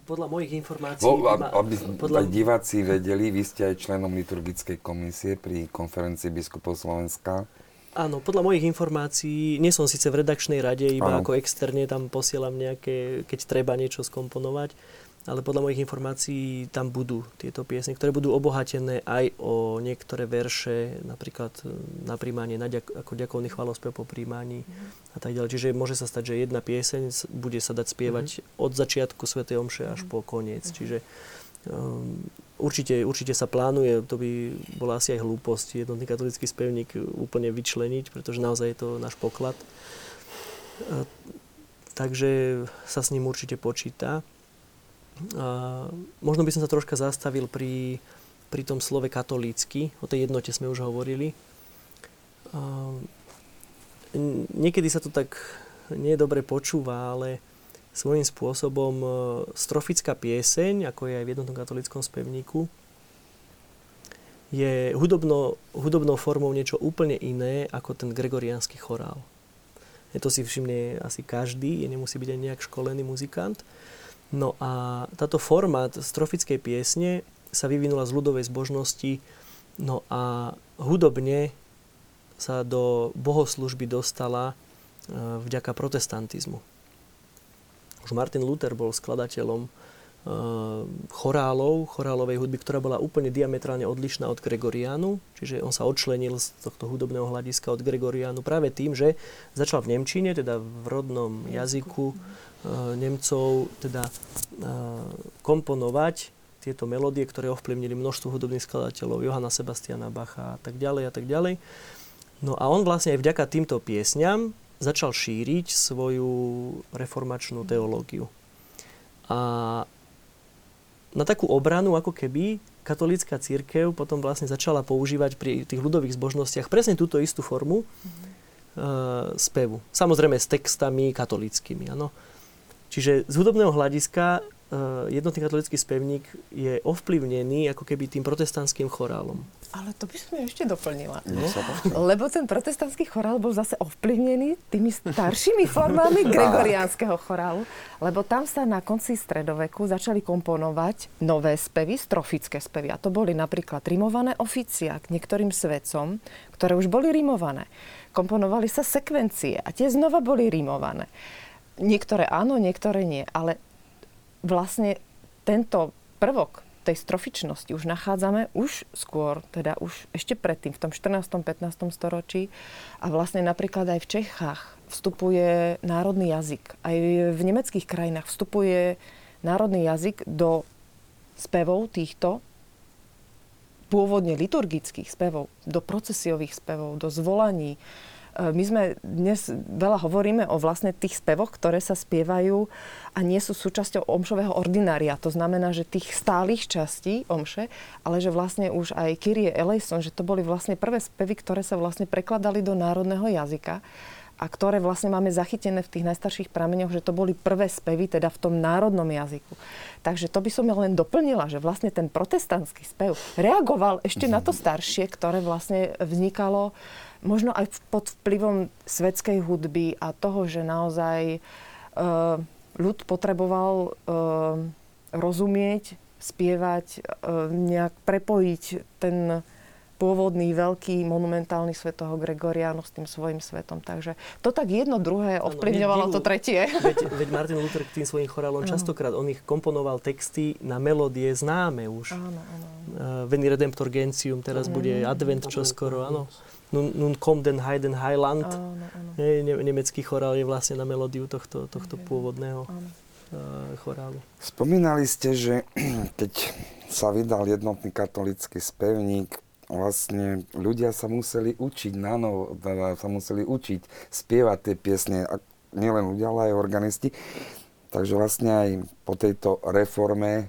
Podľa mojich informácií... Bo, aby podľa... diváci vedeli, vy ste aj členom liturgickej komisie pri konferencii biskupov Slovenska. Áno, podľa mojich informácií, nie som síce v redakčnej rade, iba ano. ako externe tam posielam nejaké, keď treba niečo skomponovať, ale podľa mojich informácií tam budú tieto piesne, ktoré budú obohatené aj o niektoré verše, napríklad e, na príjmanie, na ďak, ako ďakovný chvalospev po príjmaní mm. a tak ďalej. Čiže môže sa stať, že jedna pieseň bude sa dať spievať mm. od začiatku Sv. Omše až mm. po koniec. Čiže Určite, určite sa plánuje, to by bola asi aj hlúposť, jednotný katolický spevník úplne vyčleniť, pretože naozaj je to náš poklad. A, takže sa s ním určite počíta. A, možno by som sa troška zastavil pri, pri tom slove katolícky, o tej jednote sme už hovorili. A, niekedy sa to tak nie dobre počúva, ale svojím spôsobom e, strofická pieseň, ako je aj v jednotnom katolickom spevníku, je hudobno, hudobnou formou niečo úplne iné ako ten gregoriánsky chorál. Je to si všimne asi každý, je nemusí byť aj nejak školený muzikant. No a táto forma strofickej piesne sa vyvinula z ľudovej zbožnosti, no a hudobne sa do bohoslužby dostala e, vďaka protestantizmu. Už Martin Luther bol skladateľom uh, chorálov, chorálovej hudby, ktorá bola úplne diametrálne odlišná od Gregoriánu, čiže on sa odčlenil z tohto hudobného hľadiska od Gregoriánu práve tým, že začal v Nemčine, teda v rodnom jazyku uh, Nemcov, teda uh, komponovať tieto melódie, ktoré ovplyvnili množstvo hudobných skladateľov, Johana Sebastiana Bacha a tak ďalej a tak ďalej. No a on vlastne aj vďaka týmto piesňam začal šíriť svoju reformačnú teológiu. A na takú obranu, ako keby katolícka církev potom vlastne začala používať pri tých ľudových zbožnostiach presne túto istú formu mm-hmm. uh, spevu. Samozrejme s textami katolickými. Ano. Čiže z hudobného hľadiska jednotný katolický spevník je ovplyvnený ako keby tým protestantským chorálom. Ale to by som ešte doplnila. Sa páči. Lebo ten protestantský chorál bol zase ovplyvnený tými staršími formami gregoriánskeho chorálu, lebo tam sa na konci stredoveku začali komponovať nové spevy, strofické spevy. A to boli napríklad rimované oficia k niektorým svedcom, ktoré už boli rimované. Komponovali sa sekvencie a tie znova boli rimované. Niektoré áno, niektoré nie. Ale vlastne tento prvok tej strofičnosti už nachádzame už skôr, teda už ešte predtým, v tom 14. 15. storočí. A vlastne napríklad aj v Čechách vstupuje národný jazyk. Aj v nemeckých krajinách vstupuje národný jazyk do spevov týchto pôvodne liturgických spevov, do procesiových spevov, do zvolaní, my sme dnes veľa hovoríme o vlastne tých spevoch, ktoré sa spievajú a nie sú súčasťou omšového ordinária. To znamená, že tých stálych častí omše, ale že vlastne už aj Kyrie eleison, že to boli vlastne prvé spevy, ktoré sa vlastne prekladali do národného jazyka a ktoré vlastne máme zachytené v tých najstarších prameňoch, že to boli prvé spevy teda v tom národnom jazyku. Takže to by som ja len doplnila, že vlastne ten protestantský spev reagoval ešte na to staršie, ktoré vlastne vznikalo možno aj pod vplyvom svetskej hudby a toho, že naozaj uh, ľud potreboval uh, rozumieť, spievať, uh, nejak prepojiť ten pôvodný, veľký, monumentálny svet toho Gregoriánu s tým svojim svetom. Takže to tak jedno druhé ovplyvňovalo to tretie. Veď, veď Martin Luther k tým svojim chorálom častokrát, on ich komponoval texty na melódie známe už. Áno, áno. Uh, Veni Redemptor Gentium, teraz Áno, bude Advent čoskoro, áno. Nun, nun kommt den Heiden Heiland. Áno, áno. Ne, ne, nemecký chorál je vlastne na melódiu tohto, tohto Ok. pôvodného áno. uh, chorálu. Spomínali ste, že keď sa vydal jednotný katolický spevník, vlastne ľudia sa museli učiť na novo, teda sa museli učiť spievať tie piesne, a nielen ľudia, ale aj organisti. Takže vlastne aj po tejto reforme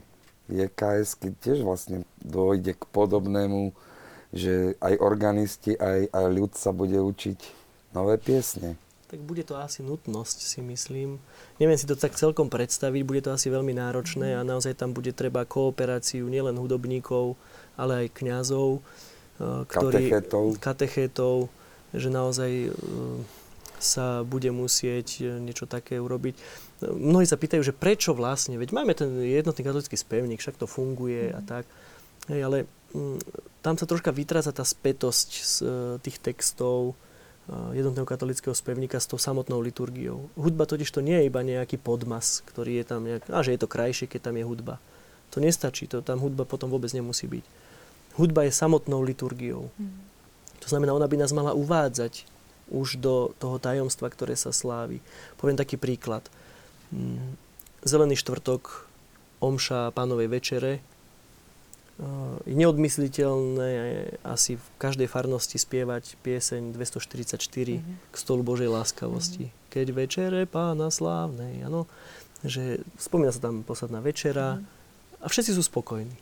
JKS tiež vlastne dôjde k podobnému, že aj organisti, aj, aj ľud sa bude učiť nové piesne. Tak bude to asi nutnosť, si myslím. Neviem si to tak celkom predstaviť, bude to asi veľmi náročné a naozaj tam bude treba kooperáciu nielen hudobníkov, ale aj kňazov, eh, ktorí, Katechétov. katechétov, že naozaj eh, sa bude musieť eh, niečo také urobiť. Mnohí sa pýtajú, že prečo vlastne, veď máme ten jednotný katolický spevník, však to funguje a tak. Hej, ale mm, tam sa troška vytráca tá spätosť z eh, tých textov, eh, jednotného katolického spevníka s tou samotnou liturgiou. Hudba totiž to nie je iba nejaký podmas, ktorý je tam nejak, a že je to krajšie, keď tam je hudba. To nestačí, to tam hudba potom vôbec nemusí byť. Hudba je samotnou liturgiou. To znamená, ona by nás mala uvádzať už do toho tajomstva, ktoré sa slávi. Poviem taký príklad. Mm, Zelený štvrtok, omša pánovej večere, je neodmysliteľné asi v každej farnosti spievať pieseň 244 k stolu Božej láskavosti. Keď večere pána slávnej, áno, že spomína sa tam posledná večera a všetci sú spokojní.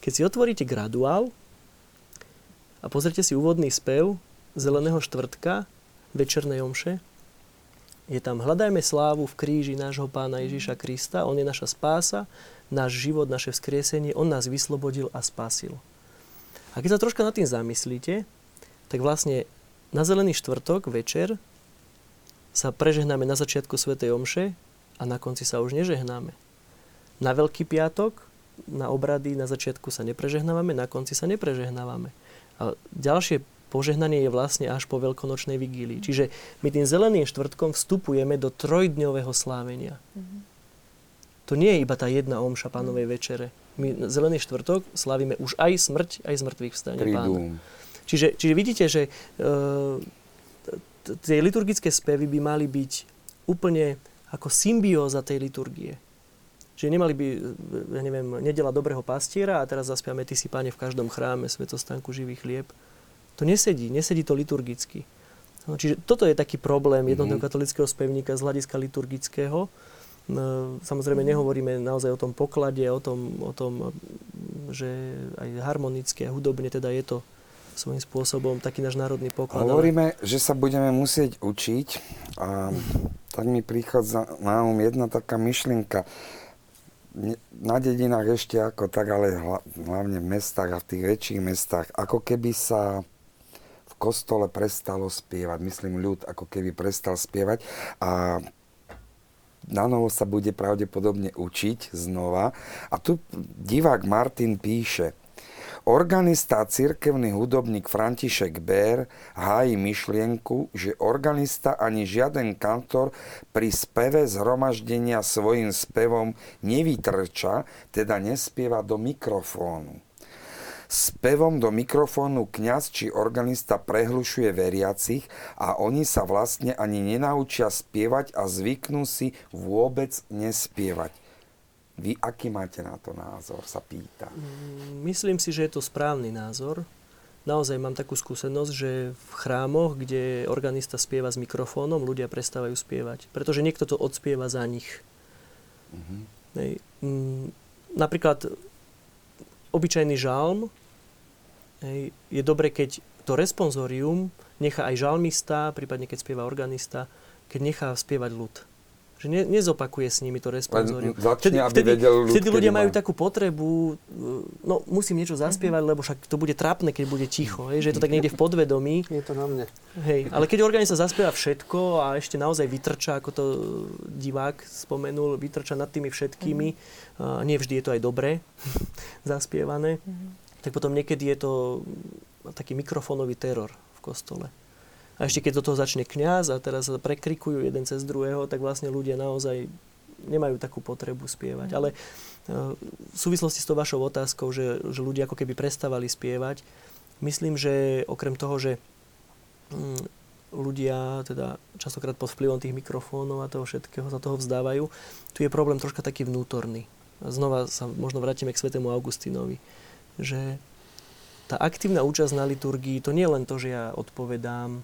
Keď si otvoríte graduál a pozrite si úvodný spev Zeleného štvrtka, večernej omše, je tam hľadajme slávu v kríži nášho pána Ježíša Krista, on je naša spása, náš život, naše vzkriesenie, on nás vyslobodil a spasil. A keď sa troška nad tým zamyslíte, tak vlastne na zelený štvrtok večer sa prežehnáme na začiatku svätej omše a na konci sa už nežehnáme. Na Veľký piatok, na obrady na začiatku sa neprežehnávame, na konci sa neprežehnávame. A ďalšie požehnanie je vlastne až po veľkonočnej vigílii. Čiže my tým zeleným štvrtkom vstupujeme do trojdňového slávenia. To nie je iba tá jedna omša pánovej večere. My zelený štvrtok slávime už aj smrť, aj zmrtvých vstanie pána. Čiže, čiže vidíte, že e, tie liturgické spevy by mali byť úplne ako symbióza tej liturgie. Čiže nemali by, ja neviem, nedela dobrého pastiera a teraz zaspiame Ty si, Pane, v každom chráme, svetostánku živý chlieb. To nesedí, nesedí to liturgicky. No, čiže toto je taký problém jednotného Mhm. katolického spevníka z hľadiska liturgického. No, Samozrejme nehovoríme naozaj o tom poklade, o tom, o tom, že aj harmonicky a hudobne teda je to svojím spôsobom taký náš národný poklad. ale- Hovoríme, že sa budeme musieť učiť a tak mi prichádza na um jedna taká myšlienka. na dedinách ešte ako tak, ale hlavne v mestách a v tých väčších mestách, ako keby sa v kostole prestalo spievať. Myslím, ľud ako keby prestal spievať a na novo sa bude pravdepodobne učiť znova. A tu divák Martin píše, Organista a cirkevný hudobník František Bér hájí myšlienku, že organista ani žiaden kantor pri speve zhromaždenia svojim spevom nevytrča, teda nespieva do mikrofónu. Spevom do mikrofónu kňaz či organista prehlušuje veriacich a oni sa vlastne ani nenaučia spievať a zvyknú si vôbec nespievať. Vy aký máte na to názor, sa pýta. Mm, myslím si, že je to správny názor. Naozaj mám takú skúsenosť, že v chrámoch, kde organista spieva s mikrofónom, ľudia prestávajú spievať. Pretože niekto to odspieva za nich. Mm-hmm. Mm, napríklad obyčajný žalm hej, je dobre, keď to responsorium nechá aj žalmista, prípadne keď spieva organista, keď nechá spievať ľud že ne, nezopakuje s nimi to responsorium. Začne, vtedy, vtedy, ľud, vtedy ľudia majú takú potrebu, e, no musím niečo zaspievať, mm-hmm. lebo však to bude trápne, keď bude ticho, hej, že je to tak niekde v podvedomí. Je to na mne. Hej, ale keď organista zaspieva všetko a ešte naozaj vytrča, ako to divák spomenul, vytrča nad tými všetkými, mm-hmm. a nie vždy je to aj dobre zaspievané, mm-hmm. Tak potom niekedy je to taký mikrofónový teror v kostole. A ešte keď do toho začne kňaz a teraz sa prekrikujú jeden cez druhého, tak vlastne ľudia naozaj nemajú takú potrebu spievať. Ale e, v súvislosti s tou vašou otázkou, že, že ľudia ako keby prestávali spievať, myslím, že okrem toho, že mm, ľudia teda častokrát pod vplyvom tých mikrofónov a toho všetkého sa toho vzdávajú, tu je problém troška taký vnútorný. Znova sa možno vrátime k svetému Augustínovi, že tá aktívna účasť na liturgii, to nie je len to, že ja odpovedám,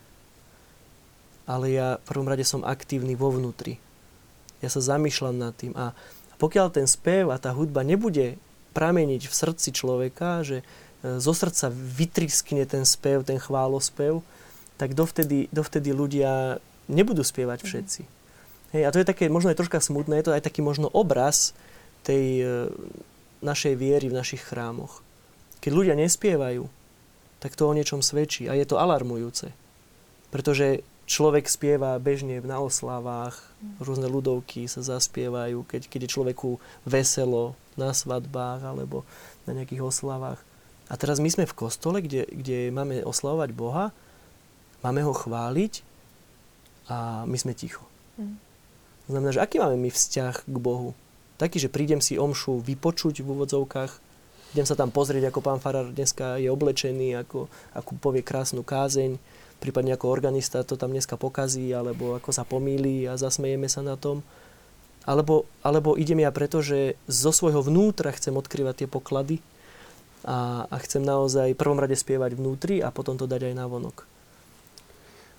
ale ja v prvom rade som aktívny vo vnútri. Ja sa zamýšľam nad tým a pokiaľ ten spev a tá hudba nebude prameniť v srdci človeka, že e, zo srdca vytriskne ten spev, ten chválospev, tak dovtedy, dovtedy ľudia nebudú spievať všetci. Hej, a to je také možno aj troška smutné, je to aj taký možno obraz tej e, našej viery v našich chrámoch. Keď ľudia nespievajú, tak to o niečom svedčí a je to alarmujúce. Pretože človek spieva bežne na oslavách, rôzne ľudovky sa zaspievajú, keď, keď je človeku veselo na svadbách alebo na nejakých oslavách. A teraz my sme v kostole, kde, kde máme oslavovať Boha, máme ho chváliť a my sme ticho. Mm. Znamená, že aký máme my vzťah k Bohu? Taký, že prídem si omšu vypočuť v úvodzovkách, idem sa tam pozrieť, ako pán Farar dneska je oblečený, ako, ako povie krásnu kázeň, prípadne ako organista to tam dneska pokazí, alebo ako sa pomýli a zasmejeme sa na tom. Alebo, alebo idem ja preto, že zo svojho vnútra chcem odkrývať tie poklady a, a chcem naozaj prvom rade spievať vnútri a potom to dať aj na vonok.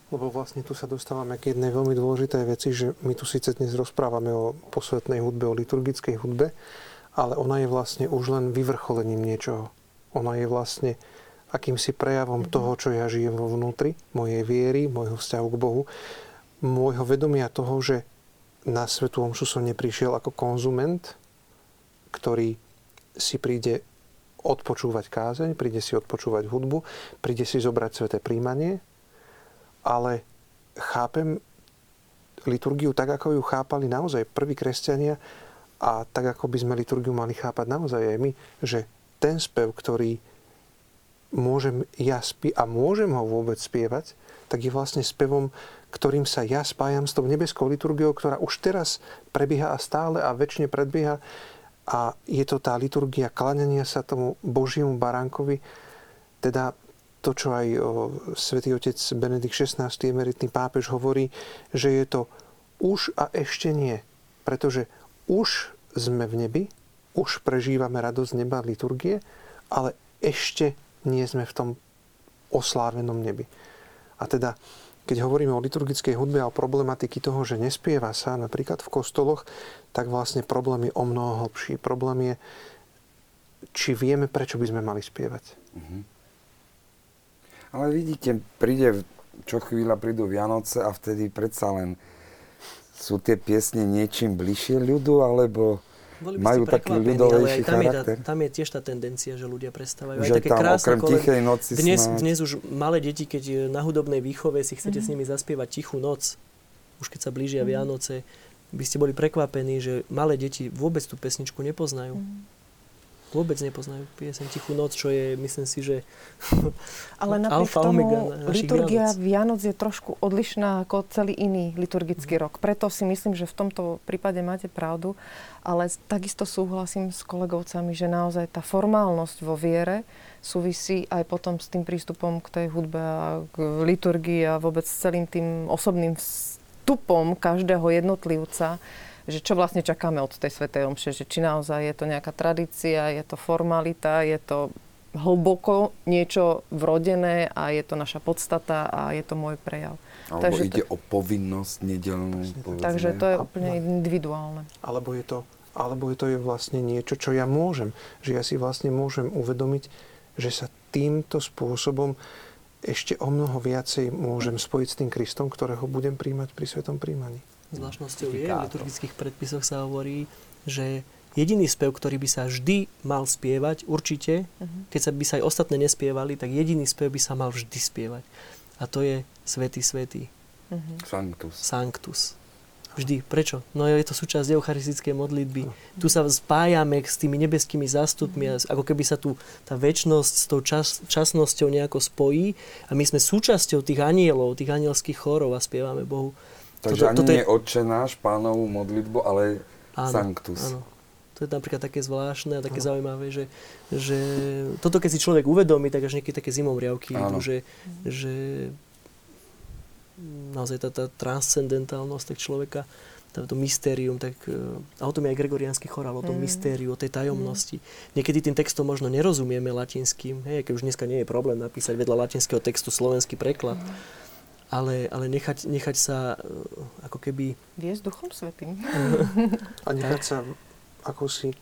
Lebo vlastne tu sa dostávame k jednej veľmi dôležitej veci, že my tu síce dnes rozprávame o posvetnej hudbe, o liturgickej hudbe, ale ona je vlastne už len vyvrcholením niečoho. Ona je vlastne akýmsi prejavom mm-hmm. toho, čo ja žijem vo vnútri, mojej viery, môjho vzťahu k Bohu, môjho vedomia toho, že na Svetu Omšu som neprišiel ako konzument, ktorý si príde odpočúvať kázeň, príde si odpočúvať hudbu, príde si zobrať sveté príjmanie, ale chápem liturgiu tak, ako ju chápali naozaj prví kresťania a tak, ako by sme liturgiu mali chápať naozaj aj my, že ten spev, ktorý môžem ja spí- a môžem ho vôbec spievať, tak je vlastne spevom, ktorým sa ja spájam s tou nebeskou liturgiou, ktorá už teraz prebieha a stále a väčšine predbieha. A je to tá liturgia klanenia sa tomu Božiemu baránkovi, teda to, čo aj svätý otec Benedikt XVI, emeritný pápež, hovorí, že je to už a ešte nie. Pretože už sme v nebi, už prežívame radosť neba liturgie, ale ešte nie sme v tom oslávenom nebi. A teda, keď hovoríme o liturgickej hudbe a o problematiky toho, že nespieva sa napríklad v kostoloch, tak vlastne problém je o mnoho hlbší. Problém je, či vieme, prečo by sme mali spievať. Mm-hmm. Ale vidíte, príde čo chvíľa prídu Vianoce a vtedy predsa len sú tie piesne niečím bližšie ľudu, alebo Boli by majú ste taký prekvapení, ľudovejší ale aj tam je, tá, charakter. tam je tiež tá tendencia, že ľudia prestávajú. Že aj také tam krásne okrem koledy. tichej noci Dnes, snáď. dnes už malé deti, keď na hudobnej výchove si chcete s nimi zaspievať Tichú noc, už keď sa blížia Vianoce, by ste boli prekvapení, že malé deti vôbec tú pesničku nepoznajú. Vôbec nepoznajú piesen Tichú noc, čo je, myslím si, že Ale napriek alfa tomu omega liturgia Vianoc. Vianoc je trošku odlišná ako celý iný liturgický rok. Preto si myslím, že v tomto prípade máte pravdu, ale takisto súhlasím s kolegovcami, že naozaj tá formálnosť vo viere súvisí aj potom s tým prístupom k tej hudbe a k liturgii a vôbec s celým tým osobným vstupom každého jednotlivca že čo vlastne čakáme od tej Svetej Omše, že či naozaj je to nejaká tradícia, je to formalita, je to hlboko niečo vrodené a je to naša podstata a je to môj prejav. Alebo Takže ide o povinnosť nedelnú, povedzme. Takže to je úplne individuálne. Alebo je to, alebo je to je vlastne niečo, čo ja môžem. Že ja si vlastne môžem uvedomiť, že sa týmto spôsobom ešte o mnoho viacej môžem spojiť s tým Kristom, ktorého budem príjmať pri Svetom príjmaní. Zvláštnosťou je, v liturgických predpisoch sa hovorí, že jediný spev, ktorý by sa vždy mal spievať, určite, Mhm. keď sa by sa aj ostatné nespievali, tak jediný spev by sa mal vždy spievať. A to je Svetý Svetý, Mhm. Sanctus. Sanctus. Vždy. Prečo? No je to súčasť eucharistickej modlitby. Tu sa spájame s tými nebeskými zástupmi a ako keby sa tu tá väčnosť s tou čas, časnosťou nejako spojí a my sme súčasťou tých anielov, tých anielských chórov a spievame Bohu. Takže Toto- ani toto je- nie Otče náš, pánovú modlitbu, ale Áno, Sanctus. Áno. To je napríklad také zvláštne a také zaujímavé, že, že toto keď si človek uvedomí, tak až nejaké také zimomriavky Áno. idú, že, že naozaj tá, tá transcendentálnosť tak človeka, tá- to mystérium, tak e, a o tom je aj gregoriánsky chorál, o tom Mm. mystériu, o tej tajomnosti. Niekedy tým textom možno nerozumieme latinským, hej, keď už dneska nie je problém napísať vedľa latinského textu slovenský preklad, ale, ale nechať, nechať sa e, ako keby Viesť Duchom Svetým. A nechať sa ako si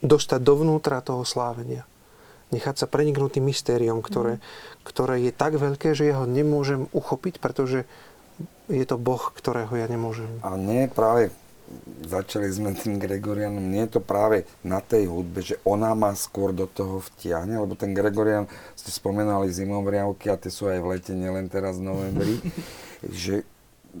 dostať dovnútra toho slávenia. Nechať sa preniknúť tým mystériom, ktoré, ktoré je tak veľké, že ja ho nemôžem uchopiť, pretože je to Boh, ktorého ja nemôžem. A nie práve, začali sme tým Gregorianom, nie je to práve na tej hudbe, že ona ma skôr do toho vtiahne, lebo ten Gregorian, ste spomenali zimovriavky a tie sú aj v lete, nielen teraz v novembri, že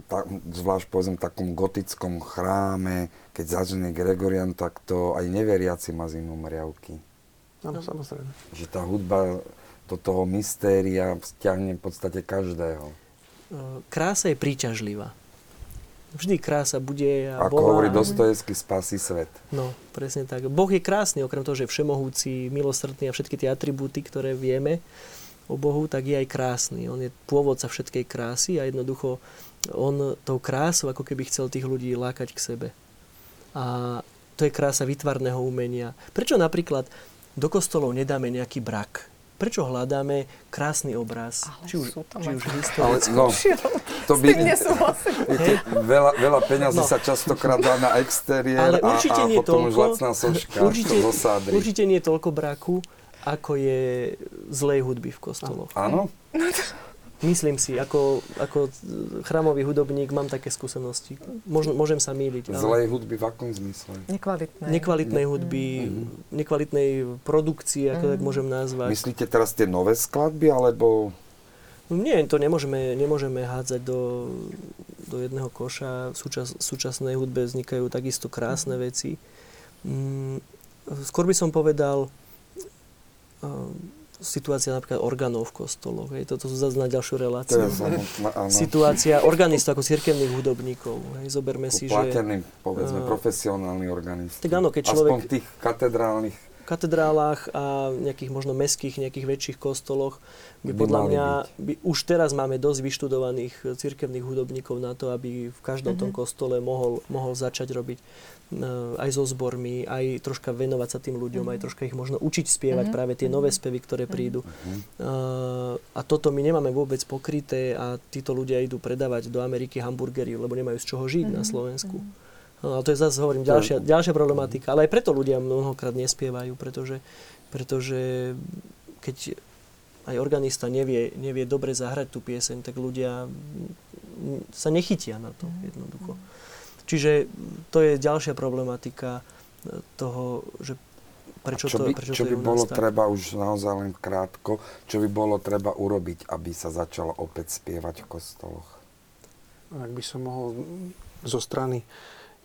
tá, zvlášť povedzme v takom gotickom chráme, keď začne Gregorian, tak to aj neveriaci má zimomriavky. Áno, samozrejme. Že tá hudba do toho mystéria vzťahne v podstate každého. Krása je príťažlivá. Vždy krása bude a Ako bola. hovorí Dostojevský, spasí svet. No, presne tak. Boh je krásny, okrem toho, že je všemohúci, milosrdný a všetky tie atribúty, ktoré vieme o Bohu, tak je aj krásny. On je pôvodca všetkej krásy a jednoducho on tou krásou ako keby chcel tých ľudí lákať k sebe. A to je krása vytvarného umenia. Prečo napríklad do kostolov nedáme nejaký brak? Prečo hľadáme krásny obraz? Ale či už, sú tam či už Ale historický. no, to by... Viete, veľa, veľa peňazí No. sa častokrát dá na exteriér Ale a, určite a nie potom už toľko, lacná soška určite, určite nie toľko braku, ako je zlej hudby v kostoloch. Áno? Myslím si, ako, ako chrámový hudobník mám také skúsenosti. Možno, môžem sa míliť. ale Zlej hudby v akom zmysle? Nekvalitné. Nekvalitnej hudby, nekvalitnej produkcie, ako tak Mhm. môžem nazvať. Myslíte teraz tie nové skladby, alebo... Nie, to nemôžeme, nemôžeme hádzať do, do jedného koša. V súčas, súčasnej hudbe vznikajú takisto krásne veci. Mm, skôr by som povedal uh, situácia napríklad orgánov v kostoloch. Hej, toto sú zase na ďalšiu To reláciu. je samotná, áno. Situácia organistov ako cirkevných hudobníkov. Hej, zoberme si, že Platený, povedzme, eh, profesionálny organist. tak áno, keď Aspoň človek- v tých katedrálnych v katedrálach a nejakých možno meských, nejakých väčších kostoloch by By podľa mňa, by, už teraz máme dosť vyštudovaných cirkevných hudobníkov na to, aby v každom tom kostole mohol, mohol začať robiť aj so zbormi, aj troška venovať sa tým ľuďom, aj troška ich možno učiť spievať Mhm. práve tie nové spevy, ktoré prídu. Eh, a toto my nemáme vôbec pokryté a títo ľudia idú predávať do Ameriky hamburgery, lebo nemajú z čoho žiť na Slovensku. No, ale to je zase, hovorím, ďalšia, ďalšia problematika. Ale aj preto ľudia mnohokrát nespievajú, pretože, pretože keď aj organista nevie, nevie dobre zahrať tú pieseň, tak ľudia mm, sa nechytia na to jednoducho. Čiže to je ďalšia problematika e, toho, že prečo čo by, to, prečo čo to by bolo tak. treba už naozaj len krátko, čo by bolo treba urobiť, aby sa začalo opäť spievať v kostoloch? Ak by som mohol zo strany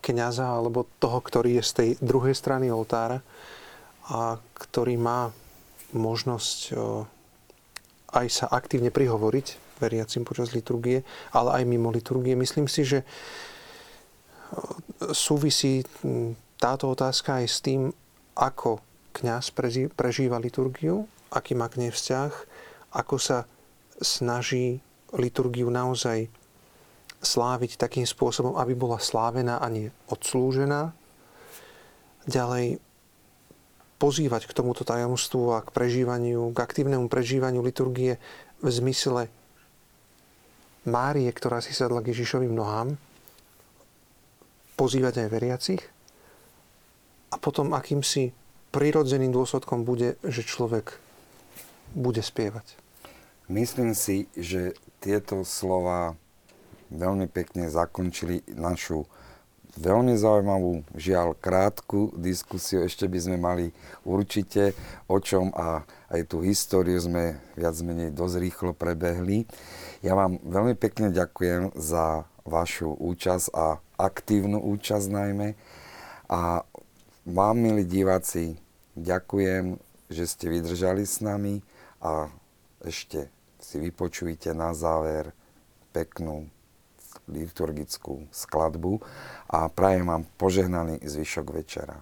kňaza alebo toho, ktorý je z tej druhej strany oltára a ktorý má možnosť e, aj sa aktívne prihovoriť veriacim počas liturgie, ale aj mimo liturgie. Myslím si, že súvisí táto otázka aj s tým, ako kňaz prežíva liturgiu, aký má k nej vzťah, ako sa snaží liturgiu naozaj sláviť takým spôsobom, aby bola slávená a nie odslúžená. Ďalej pozývať k tomuto tajomstvu a k prežívaniu, k aktívnemu prežívaniu liturgie v zmysle Márie, ktorá si sadla k Ježišovým nohám, pozývať aj veriacich a potom akýmsi prirodzeným dôsledkom bude, že človek bude spievať. Myslím si, že tieto slova veľmi pekne zakončili našu veľmi zaujímavú, žiaľ krátku diskusiu. Ešte by sme mali určite o čom a aj tú históriu sme viac menej dosť rýchlo prebehli. Ja vám veľmi pekne ďakujem za vašu účasť a aktívnu účasť najmä. A vám, milí diváci, ďakujem, že ste vydržali s nami a ešte si vypočujte na záver peknú liturgickú skladbu a prajem vám požehnaný zvyšok večera.